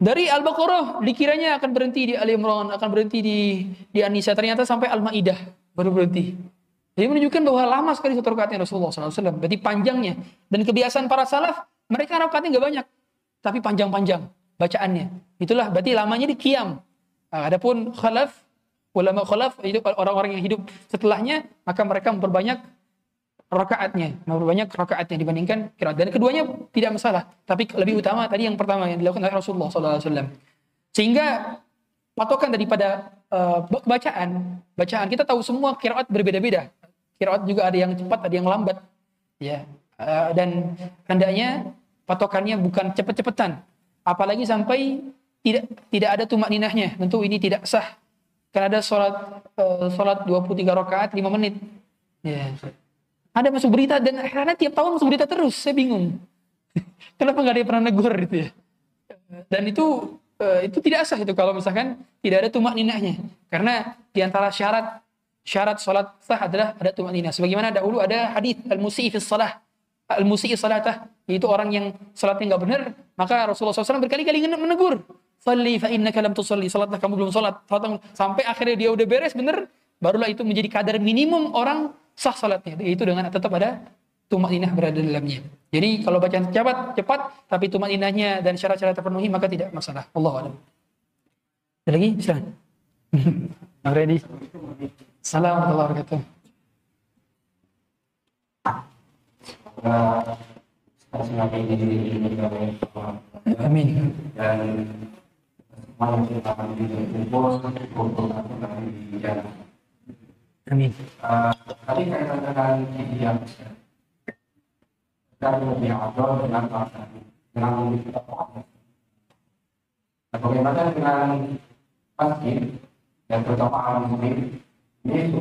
dari Al-Baqarah dikiranya akan berhenti di Ali Imran, akan berhenti di di An-Nisa, ternyata sampai Al-Maidah baru berhenti. Jadi menunjukkan bahwa lama sekali satu rakaatnya Rasulullah SAW. Berarti panjangnya. Dan kebiasaan para salaf, mereka rakaatnya nggak banyak. Tapi panjang-panjang bacaannya. Itulah berarti lamanya di kiam. Nah, adapun khalaf, ulama khalaf, itu orang-orang yang hidup setelahnya, maka mereka memperbanyak rakaatnya, memperbanyak rakaatnya dibandingkan kiraat. Dan keduanya tidak masalah, tapi lebih utama tadi yang pertama yang dilakukan oleh Rasulullah SAW. Sehingga patokan daripada uh, bacaan, bacaan kita tahu semua kiraat berbeda-beda. Kiraat juga ada yang cepat, ada yang lambat, ya. Uh, dan hendaknya patokannya bukan cepet-cepetan, apalagi sampai tidak tidak ada tumak ninahnya. Tentu ini tidak sah. Karena ada sholat uh, sholat 23 rakaat 5 menit. Ya. Ada masuk berita dan karena tiap tahun masuk berita terus, saya bingung. Kenapa nggak ada yang pernah negur gitu ya? Dan itu uh, itu tidak sah itu kalau misalkan tidak ada tumak ninahnya. Karena di antara syarat syarat sholat sah adalah ada tumak ninah. Sebagaimana dahulu ada hadis al-musii fi salah. Al-musii salatah, itu orang yang salatnya nggak benar, maka Rasulullah SAW berkali-kali menegur. Salli fa innaka lam tusalli. Salatlah kamu belum salat. Sampai akhirnya dia udah beres benar, barulah itu menjadi kadar minimum orang sah salatnya. Itu dengan tetap ada tumak ninah berada dalamnya. Jadi kalau bacaan cepat, cepat, tapi tumak ninahnya dan syarat-syarat terpenuhi maka tidak masalah. Allah alam. Ada lagi? Silakan. Bang Redi. Assalamualaikum warahmatullahi wabarakatuh. Amin. dan. Amin. Tadi kaitan dengan yang dan lebih abdul dengan bahasa dengan kita paham. Nah, bagaimana dengan masjid yang terutama alam muslim ini di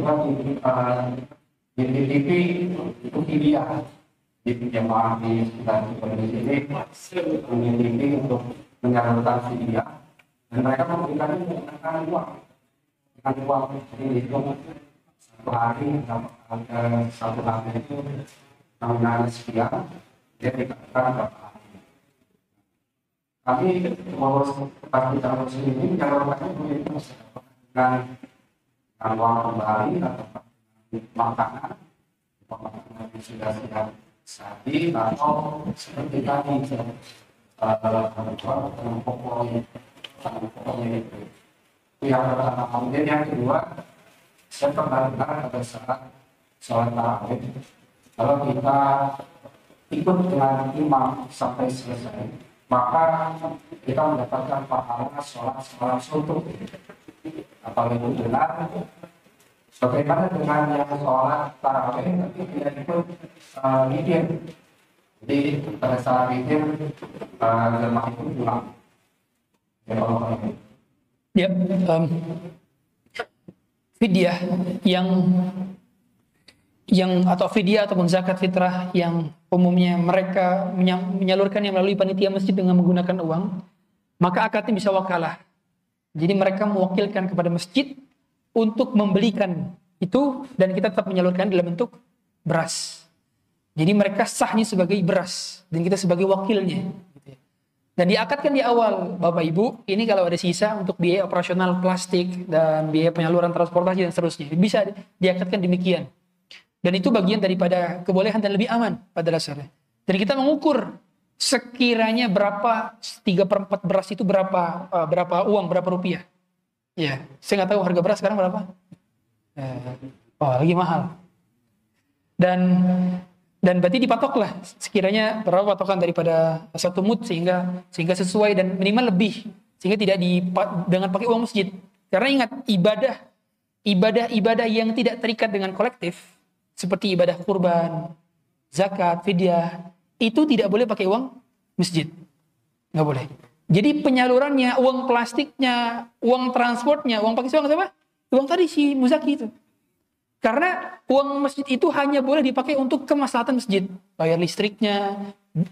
di di TV itu media di jemaah di sekitar Indonesia ini TV untuk menyalurkan media dan mereka memberikan menggunakan uang dengan uang jadi itu satu hari satu satu hari itu nominalnya sekian dia dikatakan berapa kami mau pas kita muslim ini menyalurkannya begitu dengan uang kembali atau makanan makanan yang sudah siap sapi atau seperti tadi pokoknya pokoknya itu yang pertama kemudian yang kedua saya dengar pada saat sholat tarawih. Kalau kita ikut dengan imam sampai selesai maka kita mendapatkan pahala sholat sholat suntuk atau itu benar bagaimana dengan yang sholat tarawih tapi tidak ikut uh, witir jadi pada saat witir uh, jemaah itu pulang. Ya Allah Ya, um, fidyah yang yang atau fidyah ataupun zakat fitrah yang umumnya mereka menya- menyalurkannya melalui panitia masjid dengan menggunakan uang, maka akadnya bisa wakalah. Jadi mereka mewakilkan kepada masjid untuk membelikan itu dan kita tetap menyalurkan dalam bentuk beras. Jadi mereka sahnya sebagai beras dan kita sebagai wakilnya. Dan diakatkan di awal, Bapak Ibu, ini kalau ada sisa untuk biaya operasional plastik dan biaya penyaluran transportasi dan seterusnya. Bisa diakatkan demikian. Dan itu bagian daripada kebolehan dan lebih aman pada dasarnya. Dan kita mengukur sekiranya berapa 3 per 4 beras itu berapa eh, berapa uang, berapa rupiah. Ya, saya nggak tahu harga beras sekarang berapa. Eh, oh, lagi mahal. Dan dan berarti dipatoklah sekiranya berapa patokan daripada satu mut sehingga sehingga sesuai dan minimal lebih sehingga tidak di dengan pakai uang masjid. Karena ingat ibadah ibadah-ibadah yang tidak terikat dengan kolektif seperti ibadah kurban, zakat, fidyah itu tidak boleh pakai uang masjid. Nggak boleh. Jadi penyalurannya, uang plastiknya, uang transportnya, uang pakai uang apa? Uang tadi si muzaki itu. Karena uang masjid itu hanya boleh dipakai untuk kemaslahatan masjid. Bayar listriknya,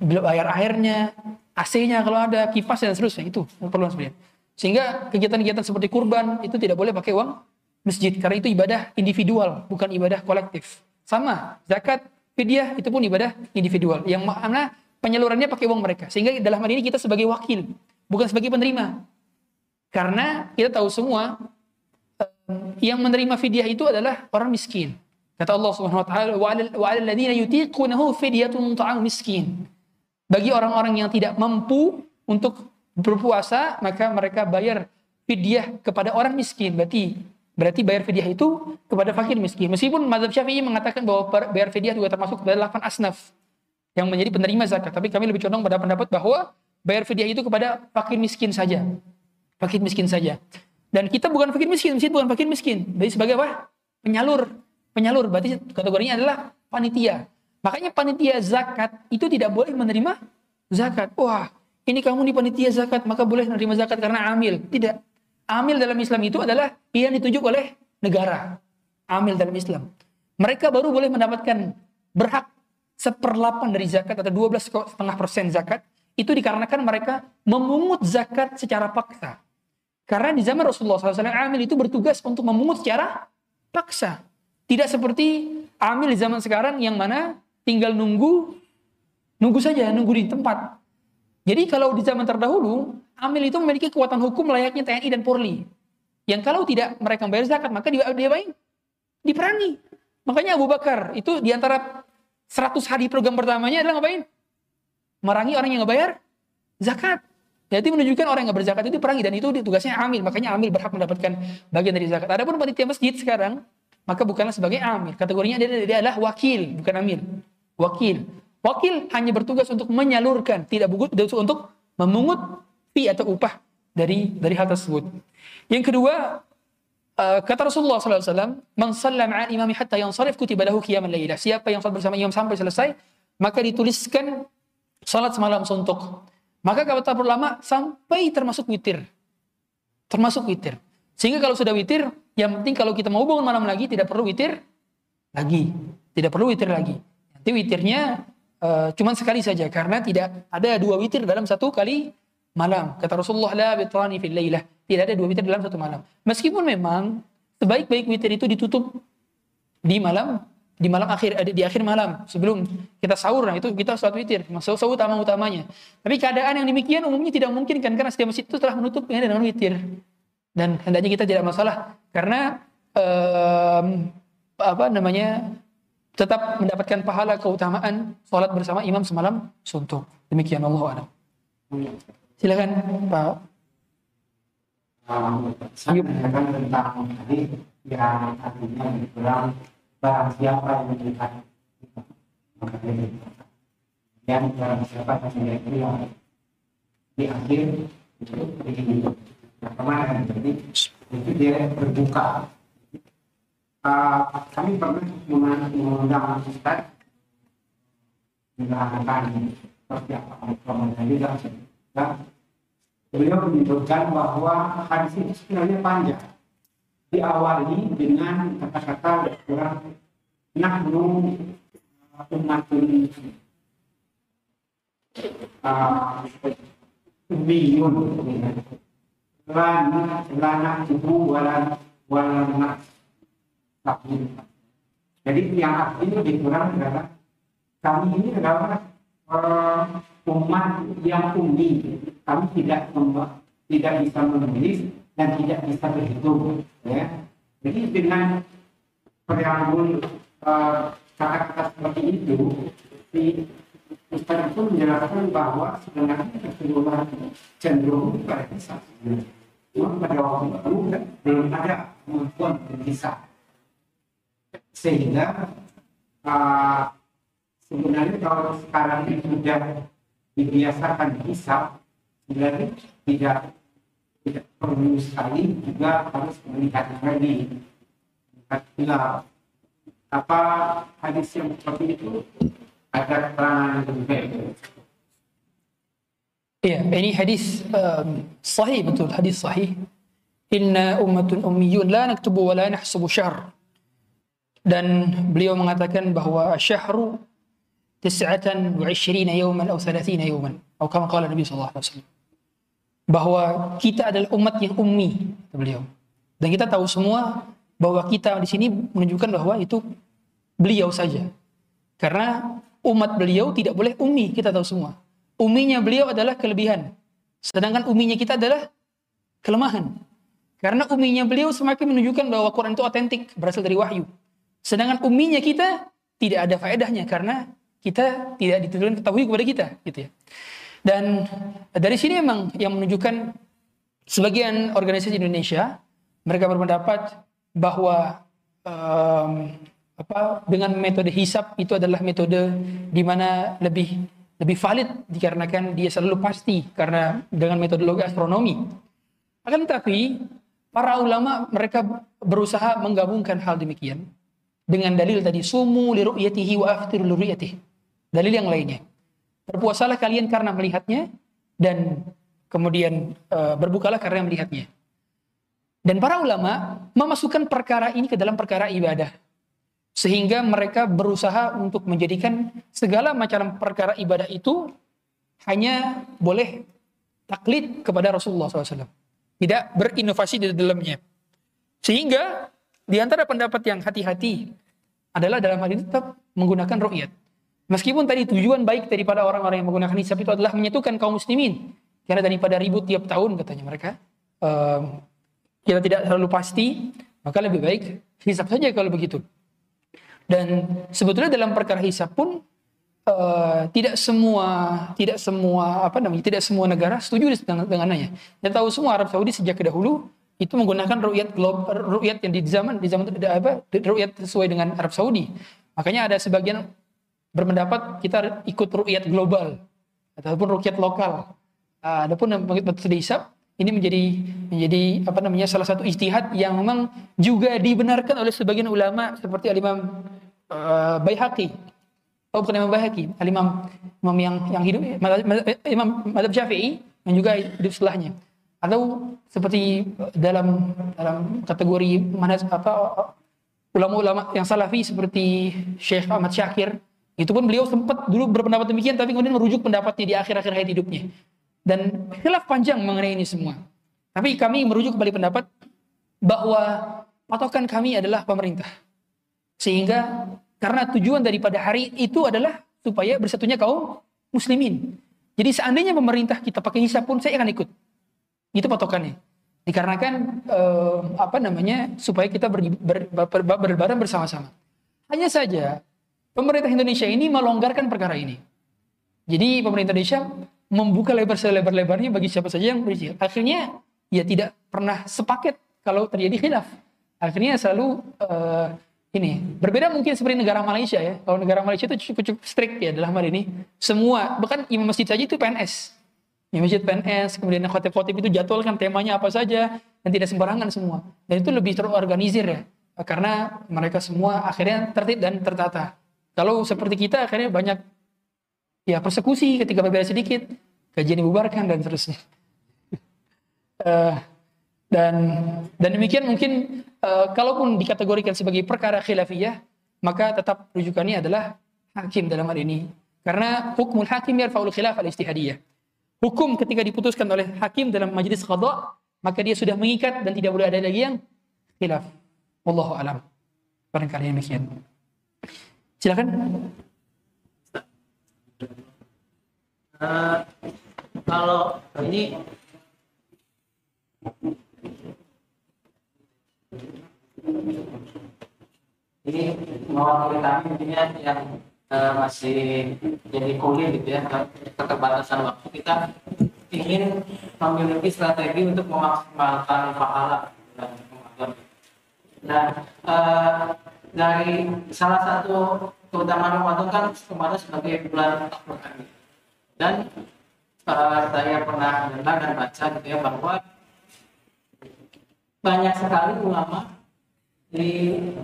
bayar airnya, AC-nya kalau ada, kipas dan seterusnya. Itu keperluan sebenarnya. Sehingga kegiatan-kegiatan seperti kurban itu tidak boleh pakai uang masjid. Karena itu ibadah individual, bukan ibadah kolektif. Sama, zakat, fidyah itu pun ibadah individual. Yang mana penyalurannya pakai uang mereka. Sehingga dalam hal ini kita sebagai wakil, bukan sebagai penerima. Karena kita tahu semua yang menerima fidyah itu adalah orang miskin. Kata Allah Subhanahu wa taala, "Wa 'alal ladzina yutiqunahu fidyatun ta'am miskin." Bagi orang-orang yang tidak mampu untuk berpuasa, maka mereka bayar fidyah kepada orang miskin. Berarti berarti bayar fidyah itu kepada fakir miskin. Meskipun mazhab Syafi'i mengatakan bahwa bayar fidyah juga termasuk dalam 8 asnaf yang menjadi penerima zakat, tapi kami lebih condong pada pendapat bahwa bayar fidyah itu kepada fakir miskin saja. Fakir miskin saja. Dan kita bukan fakir miskin, masjid bukan fakir miskin. Jadi sebagai apa? Penyalur. Penyalur berarti kategorinya adalah panitia. Makanya panitia zakat itu tidak boleh menerima zakat. Wah, ini kamu di panitia zakat, maka boleh menerima zakat karena amil. Tidak. Amil dalam Islam itu adalah yang ditunjuk oleh negara. Amil dalam Islam. Mereka baru boleh mendapatkan berhak seperlapan dari zakat atau 12,5 persen zakat. Itu dikarenakan mereka memungut zakat secara paksa. Karena di zaman Rasulullah SAW, amil itu bertugas untuk memungut secara paksa. Tidak seperti amil di zaman sekarang yang mana tinggal nunggu, nunggu saja, nunggu di tempat. Jadi kalau di zaman terdahulu, amil itu memiliki kekuatan hukum layaknya TNI dan Polri. Yang kalau tidak mereka membayar zakat, maka dia diapain? Diperangi. Makanya Abu Bakar itu di antara 100 hari program pertamanya adalah ngapain? Merangi orang yang nggak bayar zakat. Jadi menunjukkan orang yang berzakat itu perangi dan itu tugasnya amil. Makanya amil berhak mendapatkan bagian dari zakat. Adapun panitia masjid sekarang maka bukanlah sebagai amil. Kategorinya dia, dia adalah wakil, bukan amil. Wakil. Wakil hanya bertugas untuk menyalurkan, tidak bertugas untuk memungut fee atau upah dari dari hal tersebut. Yang kedua, uh, kata Rasulullah SAW, Man sallam al imami hatta yansarif kutiba lahu. Siapa yang salat bersama imam sampai selesai, maka dituliskan salat semalam suntuk. Maka kata ulama sampai termasuk witir. Termasuk witir. Sehingga kalau sudah witir, yang penting kalau kita mau bangun malam lagi tidak perlu witir lagi. Tidak perlu witir lagi. Nanti witirnya uh, cuma sekali saja karena tidak ada dua witir dalam satu kali malam. Kata Rasulullah la bitrani fil lailah. Tidak ada dua witir dalam satu malam. Meskipun memang sebaik-baik witir itu ditutup di malam di malam akhir di, di akhir malam sebelum kita sahur nah itu kita sholat witir masuk sahur utama utamanya. Tapi keadaan yang demikian umumnya tidak mungkin kan karena setiap masjid itu telah menutupnya dengan witir. Dan hendaknya kita tidak masalah karena em, apa namanya tetap mendapatkan pahala keutamaan sholat bersama imam semalam suntuk. Demikian Allah a'lam. Silakan Pak. Um, saya tentang hadis yang artinya barang siapa yang melihat maka dia berdosa. yang barang siapa yang melihat dia di akhir itu di yang kemarin jadi itu dia berbuka. Uh, kami pernah mengundang Ustaz. Menerangkan seperti apa Ramadan juga. Dan beliau menyebutkan bahwa hadis itu sebenarnya panjang diawali dengan kata-kata kurang nahnu umatun uh, ummiyun lana lana walan walan takdir jadi yang artinya lebih kurang adalah kami ini adalah eh, umat yang ummi kami tidak tidak bisa menulis dan tidak bisa berhitung ya. Jadi dengan preambul eh, kata-kata seperti itu si Ustaz itu menjelaskan bahwa sebenarnya keseluruhan cenderung pada kisah Cuma pada waktu itu belum ada kemampuan berkisah sehingga uh, sebenarnya kalau sekarang ini sudah dibiasakan hisap sebenarnya tidak tidak perlu sekali juga harus melihat lagi hilal apa hadis yang seperti itu ada yang lebih Iya, ini hadis um, sahih betul, hadis sahih. Inna ummatun ummiyun la naktubu wa la nahsubu syahr. Dan beliau mengatakan bahwa syahru tis'atan wa ishrina yawman atau thalathina yawman. Atau kama qala Nabi sallallahu alaihi wasallam. Bahwa kita adalah umat yang ummi, beliau. Dan kita tahu semua bahwa kita di sini menunjukkan bahwa itu beliau saja. Karena umat beliau tidak boleh ummi, kita tahu semua. Uminya beliau adalah kelebihan. Sedangkan uminya kita adalah kelemahan. Karena uminya beliau semakin menunjukkan bahwa Quran itu otentik, berasal dari wahyu. Sedangkan uminya kita tidak ada faedahnya karena kita tidak diturunkan ketahui kepada kita, gitu ya. Dan dari sini memang yang menunjukkan sebagian organisasi Indonesia mereka berpendapat bahwa em, apa dengan metode hisap itu adalah metode di mana lebih lebih valid dikarenakan dia selalu pasti karena dengan metodologi astronomi. Akan tetapi para ulama mereka berusaha menggabungkan hal demikian dengan dalil tadi sumu li ru'yatihi wa aftiru li ru'yatihi. Dalil yang lainnya. Berpuasalah kalian karena melihatnya dan kemudian eh, berbukalah karena melihatnya. Dan para ulama memasukkan perkara ini ke dalam perkara ibadah. Sehingga mereka berusaha untuk menjadikan segala macam perkara ibadah itu hanya boleh taklid kepada Rasulullah SAW. Tidak berinovasi di dalamnya. Sehingga di antara pendapat yang hati-hati adalah dalam hal ini tetap menggunakan ru'yat. Meskipun tadi tujuan baik daripada orang-orang yang menggunakan hisab itu adalah menyatukan kaum muslimin. Karena daripada ribut tiap tahun katanya mereka. ehm, kita tidak terlalu pasti, maka lebih baik hisab saja kalau begitu. Dan sebetulnya dalam perkara hisab pun eh, tidak semua tidak semua apa namanya tidak semua negara setuju dengan dengannya. Kita tahu semua Arab Saudi sejak dahulu itu menggunakan ru'yat glob ru'yat yang di zaman di zaman apa ru'yat sesuai dengan Arab Saudi. Makanya ada sebagian berpendapat kita ikut ru'yat global ataupun ru'yat lokal. Ah, Adapun yang metode ini menjadi menjadi apa namanya salah satu ijtihad yang memang juga dibenarkan oleh sebagian ulama seperti Al-Imam uh, Baihaqi. Oh bukan Imam Baihaqi, Al-Imam Imam yang yang hidup Imam Madhab Syafi'i yang juga hidup setelahnya. Atau seperti dalam dalam kategori mana apa ulama-ulama yang salafi seperti Syekh Ahmad Syakir itu pun beliau sempat dulu berpendapat demikian tapi kemudian merujuk pendapatnya di akhir-akhir hayat hidupnya dan khilaf panjang mengenai ini semua tapi kami merujuk kembali pendapat bahwa patokan kami adalah pemerintah sehingga Karena tujuan daripada hari itu adalah supaya bersatunya kaum muslimin. Jadi seandainya pemerintah kita pakai hisab pun saya akan ikut. Itu patokannya. Dikarenakan eh, apa namanya supaya kita ber, ber, ber, bersama-sama. Hanya saja pemerintah Indonesia ini melonggarkan perkara ini. Jadi pemerintah Indonesia membuka lebar selebar-lebarnya bagi siapa saja yang berizin. Akhirnya ya tidak pernah sepaket kalau terjadi khilaf. Akhirnya selalu eh, ini berbeda mungkin seperti negara Malaysia ya. Kalau negara Malaysia itu cukup cukup strict ya dalam hal ini. Semua bahkan imam masjid saja itu PNS. Imam masjid PNS, kemudian khotib-khotib itu jadwalkan temanya apa saja dan tidak sembarangan semua. Dan itu lebih terorganisir ya. Karena mereka semua akhirnya tertib dan tertata. Kalau seperti kita akhirnya banyak ya persekusi ketika berbeda sedikit, kajian dibubarkan dan seterusnya. uh, dan dan demikian mungkin uh, kalaupun dikategorikan sebagai perkara khilafiyah, maka tetap rujukannya adalah hakim dalam hal ini. Karena hukum hakim yarfa'ul khilaf al-istihadiyah. Hukum ketika diputuskan oleh hakim dalam majlis qadha, maka dia sudah mengikat dan tidak boleh ada lagi yang khilaf. Wallahu alam. Barangkali demikian. Silakan. Uh, kalau ini ini mewakili kami intinya yang uh, masih jadi kuliah gitu ya keterbatasan waktu kita ingin memiliki strategi untuk memaksimalkan pahala dan Nah, uh, dari salah satu keutamaan Ramadan kan kemarin sebagai bulan kami. Dan uh, saya pernah dengar dan baca gitu ya bahwa banyak sekali ulama di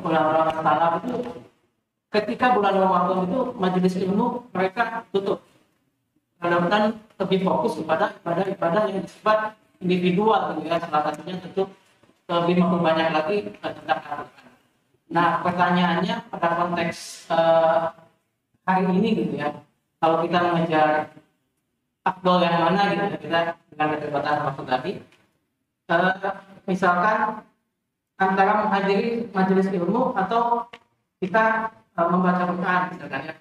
ulama salaf itu ketika bulan Ramadan itu majelis ilmu mereka tutup karena lebih fokus kepada ibadah-ibadah yang bersifat individual gitu ya salah satunya tentu lebih banyak lagi tentang Al-Quran. Nah pertanyaannya pada konteks uh, hari ini gitu ya kalau kita mengejar akbol yang mana gitu ya, kita dengan keterbatasan waktu tadi uh, misalkan antara menghadiri majelis ilmu atau kita uh, membaca Quran misalkan ya.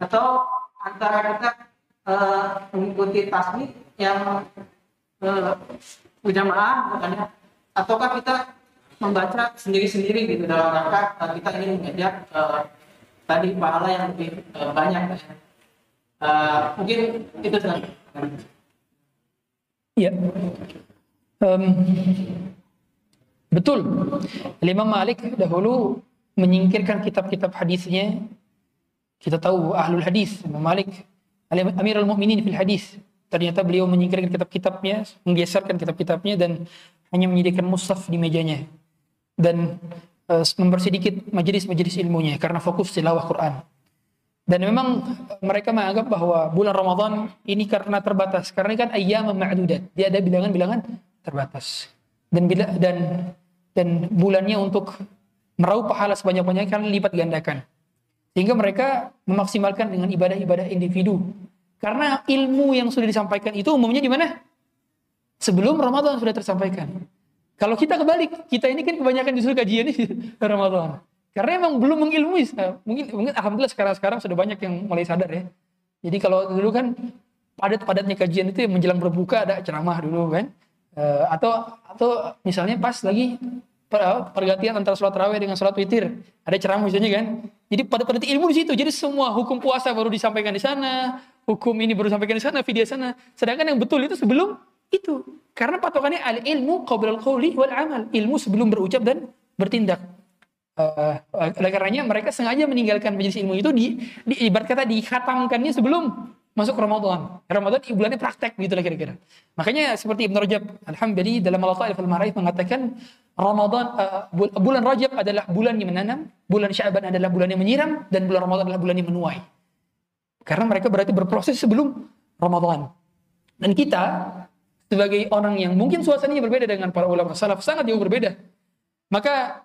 Atau antara kita uh, mengikuti tasbih yang uh, berjamaah misalnya ataukah kita membaca sendiri-sendiri gitu dalam rangka uh, kita ingin mengejar uh, tadi pahala yang lebih uh, banyak uh, mungkin itu saja. Iya. Um, Betul. Imam Malik dahulu menyingkirkan kitab-kitab hadisnya. Kita tahu ahlul hadis, Imam Malik Amirul Mukminin fil hadis. Ternyata beliau menyingkirkan kitab-kitabnya, menggeserkan kitab-kitabnya dan hanya menyediakan mushaf di mejanya. Dan uh, mempersedikit majelis-majelis ilmunya karena fokus tilawah Quran. Dan memang mereka menganggap bahwa bulan Ramadan ini karena terbatas. Karena kan ayam ma'dudat. Dia ada bilangan-bilangan terbatas. Dan bila dan dan bulannya untuk meraup pahala sebanyak-banyaknya kan lipat gandakan. Sehingga mereka memaksimalkan dengan ibadah-ibadah individu. Karena ilmu yang sudah disampaikan itu umumnya di mana? Sebelum Ramadan sudah tersampaikan. Kalau kita kebalik, kita ini kan kebanyakan justru kajian di Ramadan. Karena emang belum mengilmui. Mungkin, mungkin alhamdulillah sekarang-sekarang sudah banyak yang mulai sadar ya. Jadi kalau dulu kan padat-padatnya kajian itu menjelang berbuka ada ceramah dulu kan. Uh, atau atau misalnya pas lagi pergantian antara sholat raweh dengan sholat witir ada ceramah misalnya kan jadi pada pada ilmu di situ jadi semua hukum puasa baru disampaikan di sana hukum ini baru disampaikan di sana video sana sedangkan yang betul itu sebelum itu karena patokannya al ilmu qabla al wal amal ilmu sebelum berucap dan bertindak uh, karenanya mereka sengaja meninggalkan majelis ilmu itu di, di ibarat kata dikhatamkannya sebelum masuk Ramadan. Ramadan bulannya praktek gitu lah kira-kira. Makanya seperti Ibn Rajab Alhamdulillah dalam Al-Ta'if Al-Maraith mengatakan Ramadan uh, bulan Rajab adalah bulan yang menanam, bulan Syaban adalah bulan yang menyiram dan bulan Ramadan adalah bulan yang menuai. Karena mereka berarti berproses sebelum Ramadan. Dan kita sebagai orang yang mungkin suasananya berbeda dengan para ulama salaf sangat jauh berbeda. Maka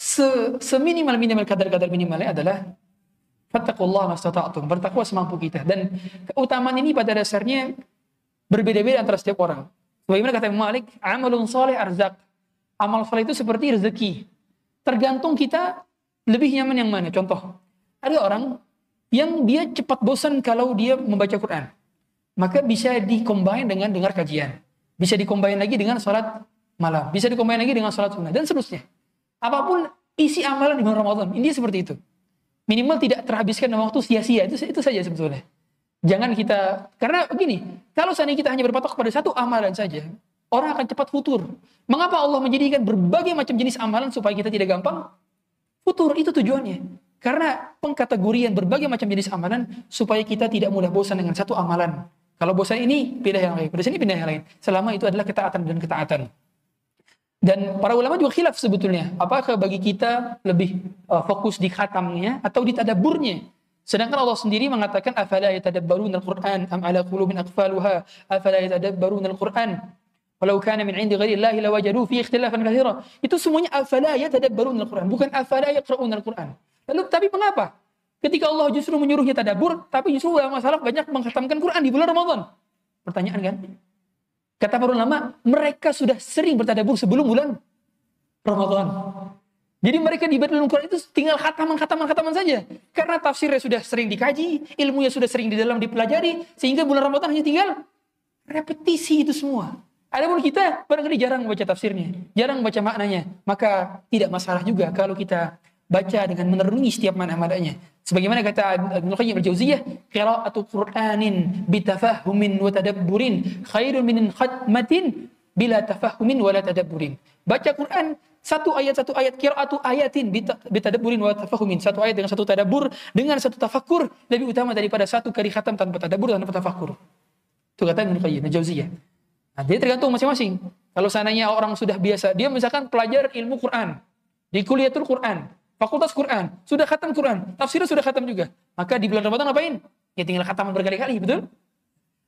se seminimal minimal kadar-kadar minimalnya adalah Fattakullah mastata'tum. Bertakwa semampu kita. Dan keutamaan ini pada dasarnya berbeda-beda antara setiap orang. Sebagaimana kata Imam Malik, amalun soleh arzak. Amal soleh itu seperti rezeki. Tergantung kita lebih nyaman yang mana? Contoh, ada orang yang dia cepat bosan kalau dia membaca Quran. Maka bisa dikombin dengan dengar kajian. Bisa dikombin lagi dengan sholat malam. Bisa dikombin lagi dengan sholat sunnah. Dan seterusnya. Apa pun isi amalan di bulan Ramadan. Ini seperti itu. Minimal tidak terhabiskan dalam waktu sia-sia. Itu, itu saja sebetulnya. Jangan kita, karena begini, kalau seandainya kita hanya berpatok pada satu amalan saja, orang akan cepat futur. Mengapa Allah menjadikan berbagai macam jenis amalan supaya kita tidak gampang futur? Itu tujuannya. Karena pengkategorian berbagai macam jenis amalan supaya kita tidak mudah bosan dengan satu amalan. Kalau bosan ini, pindah yang lain. Pada sini pindah yang lain. Selama itu adalah ketaatan dan ketaatan. Dan para ulama juga khilaf sebetulnya. Apakah bagi kita lebih uh, fokus di khatamnya atau di tadaburnya? Sedangkan Allah sendiri mengatakan afala yatadabbaruna al-Qur'an am ala qulubin aqfaluha afala yatadabbaruna al-Qur'an walau kana min 'indi ghairi Allah lawajadu fi ikhtilafan katsira. Itu semuanya afala yatadabbaruna al-Qur'an, bukan afala yaqra'una al-Qur'an. Lalu tapi mengapa? Ketika Allah justru menyuruhnya tadabbur, tapi justru ulama salaf banyak menghatamkan Quran di bulan Ramadan. Pertanyaan kan? Kata para ulama, mereka sudah sering bertadabur sebelum bulan Ramadan. Jadi mereka di Baitul Quran itu tinggal khataman, khataman, khataman saja. Karena tafsirnya sudah sering dikaji, ilmunya sudah sering di dalam dipelajari, sehingga bulan Ramadan hanya tinggal repetisi itu semua. Adapun kita barangkali jarang baca tafsirnya, jarang baca maknanya, maka tidak masalah juga kalau kita baca dengan menerangi setiap makna-maknanya. Sebagaimana kata Ibnu Qayyim al-Jauziyah, qira'atu Qur'anin bitafahumin wa tadabburin khairun min khatmatin bila tafahumin wa la tadabburin. Baca Quran satu ayat satu ayat qiraatu ayatin bitadabburin wa tafahumin. Satu ayat dengan satu tadabbur dengan satu tafakur lebih utama daripada satu kali khatam tanpa tadabbur tanpa tafakur. Itu kata Ibnu Qayyim al-Jauziyah. Nah, jadi tergantung masing-masing. Kalau seandainya orang sudah biasa, dia misalkan pelajar ilmu Quran di kuliatul Quran, fakultas Quran, sudah khatam Quran, tafsirnya sudah khatam juga. Maka di bulan Ramadan ngapain? Ya tinggal khataman berkali-kali, betul?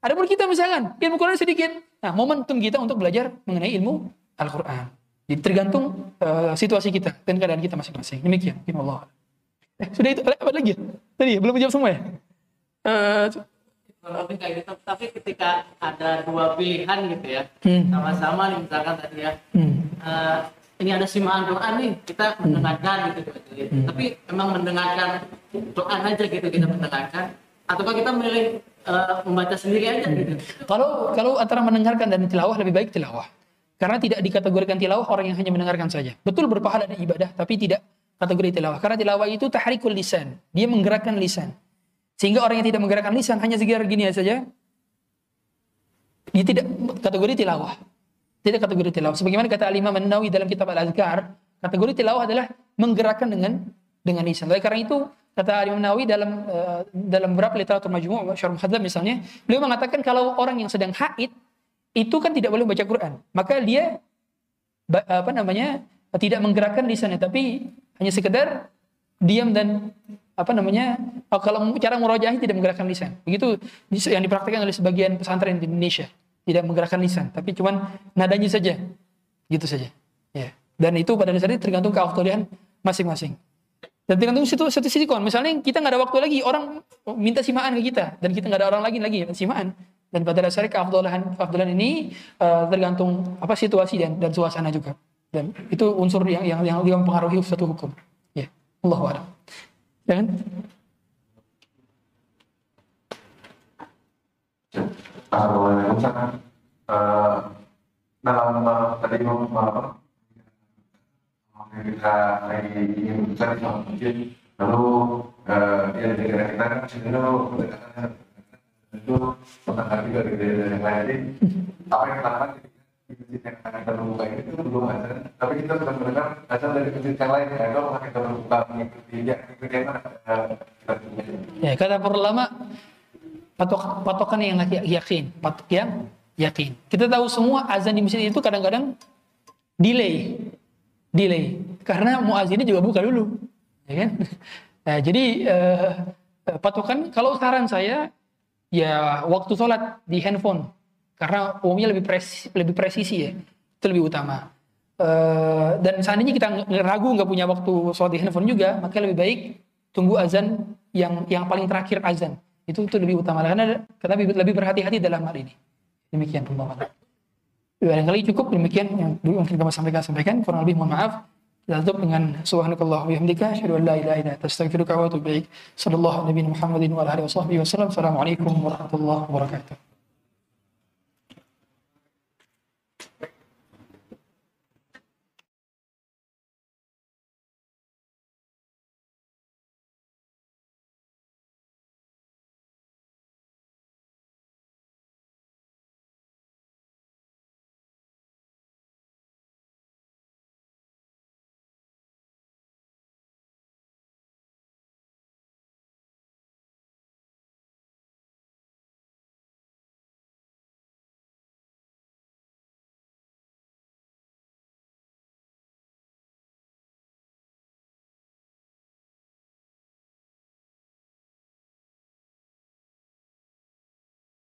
Adapun kita misalkan ilmu Quran sedikit, nah momentum kita untuk belajar mengenai ilmu Al-Quran. Jadi tergantung uh, situasi kita dan keadaan kita masing-masing. Demikian, Allah. Eh, sudah itu apa lagi? Ya? Tadi ya, belum menjawab semua ya? Uh, tapi ketika ada dua pilihan gitu ya Hmm. sama-sama nih misalkan tadi ya hmm. eh, ini ada simaan doa nih kita mendengarkan gitu Hmm. tapi emang mendengarkan doa aja gitu kita mendengarkan ataukah kita memilih eh, membaca sendiri aja gitu Kalau kalau antara mendengarkan dan tilawah lebih baik tilawah. Karena tidak dikategorikan tilawah orang yang hanya mendengarkan saja. Betul berpahala dan ibadah, tapi tidak kategori tilawah. Karena tilawah itu tahrikul lisan. Dia menggerakkan lisan. Sehingga orang yang tidak menggerakkan lisan hanya sekedar gini saja, dia tidak kategori tilawah. Tidak kategori tilawah. Sebagaimana kata Al-Imam An-Nawawi dalam kitab Al-Azkar, kategori tilawah adalah menggerakkan dengan dengan lisan. Oleh karena itu, kata Imam Nawawi dalam uh, dalam beberapa literatur majmu' Syarh Muhadzab misalnya, beliau mengatakan kalau orang yang sedang haid itu kan tidak boleh baca Quran. Maka dia apa namanya? tidak menggerakkan lisannya tapi hanya sekedar diam dan apa namanya? kalau cara murojaah tidak menggerakkan lisan. Begitu yang dipraktikkan oleh sebagian pesantren di Indonesia, tidak menggerakkan lisan, tapi cuman nadanya saja. Gitu saja. Ya. Dan itu pada dasarnya tergantung keafdolian masing-masing. Dan tergantung situ satu sisi kon. Misalnya kita nggak ada waktu lagi, orang minta simaan ke kita dan kita nggak ada orang lagi lagi simaan. Dan pada dasarnya keafdolan keafdolan ini uh, tergantung apa situasi dan dan suasana juga. Dan itu unsur yang yang yang, mempengaruhi satu hukum. Ya, Allah a'lam. Jangan. Assalamualaikum. Eh, dalam eh, tadi mau apa? Kita ingin besar di masjid, lalu eh, ya di negara kita kan sebenarnya pendekatan itu pendengar juga di daerah yang lain. Apa yang di masjid yang akan kita itu belum ada, tapi kita sudah mendengar asal dari masjid yang lain. Ya, apakah kita membuka mengikuti ya mengikuti eh, kita punya. Ya, kata para ulama patok patokan yang yakin, patok yang yakin. Kita tahu semua azan di masjid itu kadang-kadang delay. Delay. Karena muazzinnya juga buka dulu. Ya kan? Nah, jadi eh, patokan kalau saran saya ya waktu sholat di handphone karena umumnya lebih presisi, lebih presisi ya itu lebih utama Eh, dan seandainya kita ragu nggak punya waktu sholat di handphone juga maka lebih baik tunggu azan yang yang paling terakhir azan itu itu lebih utama karena kita lebih, lebih berhati-hati dalam hal ini demikian pemahaman barangkali cukup demikian yang dulu mungkin kami sampaikan sampaikan kurang lebih mohon maaf Kita dengan subhanakallah wa bihamdika asyhadu an la ilaha illa anta wa atubu ilaik. Wa wasallam. Assalamualaikum warahmatullahi wabarakatuh.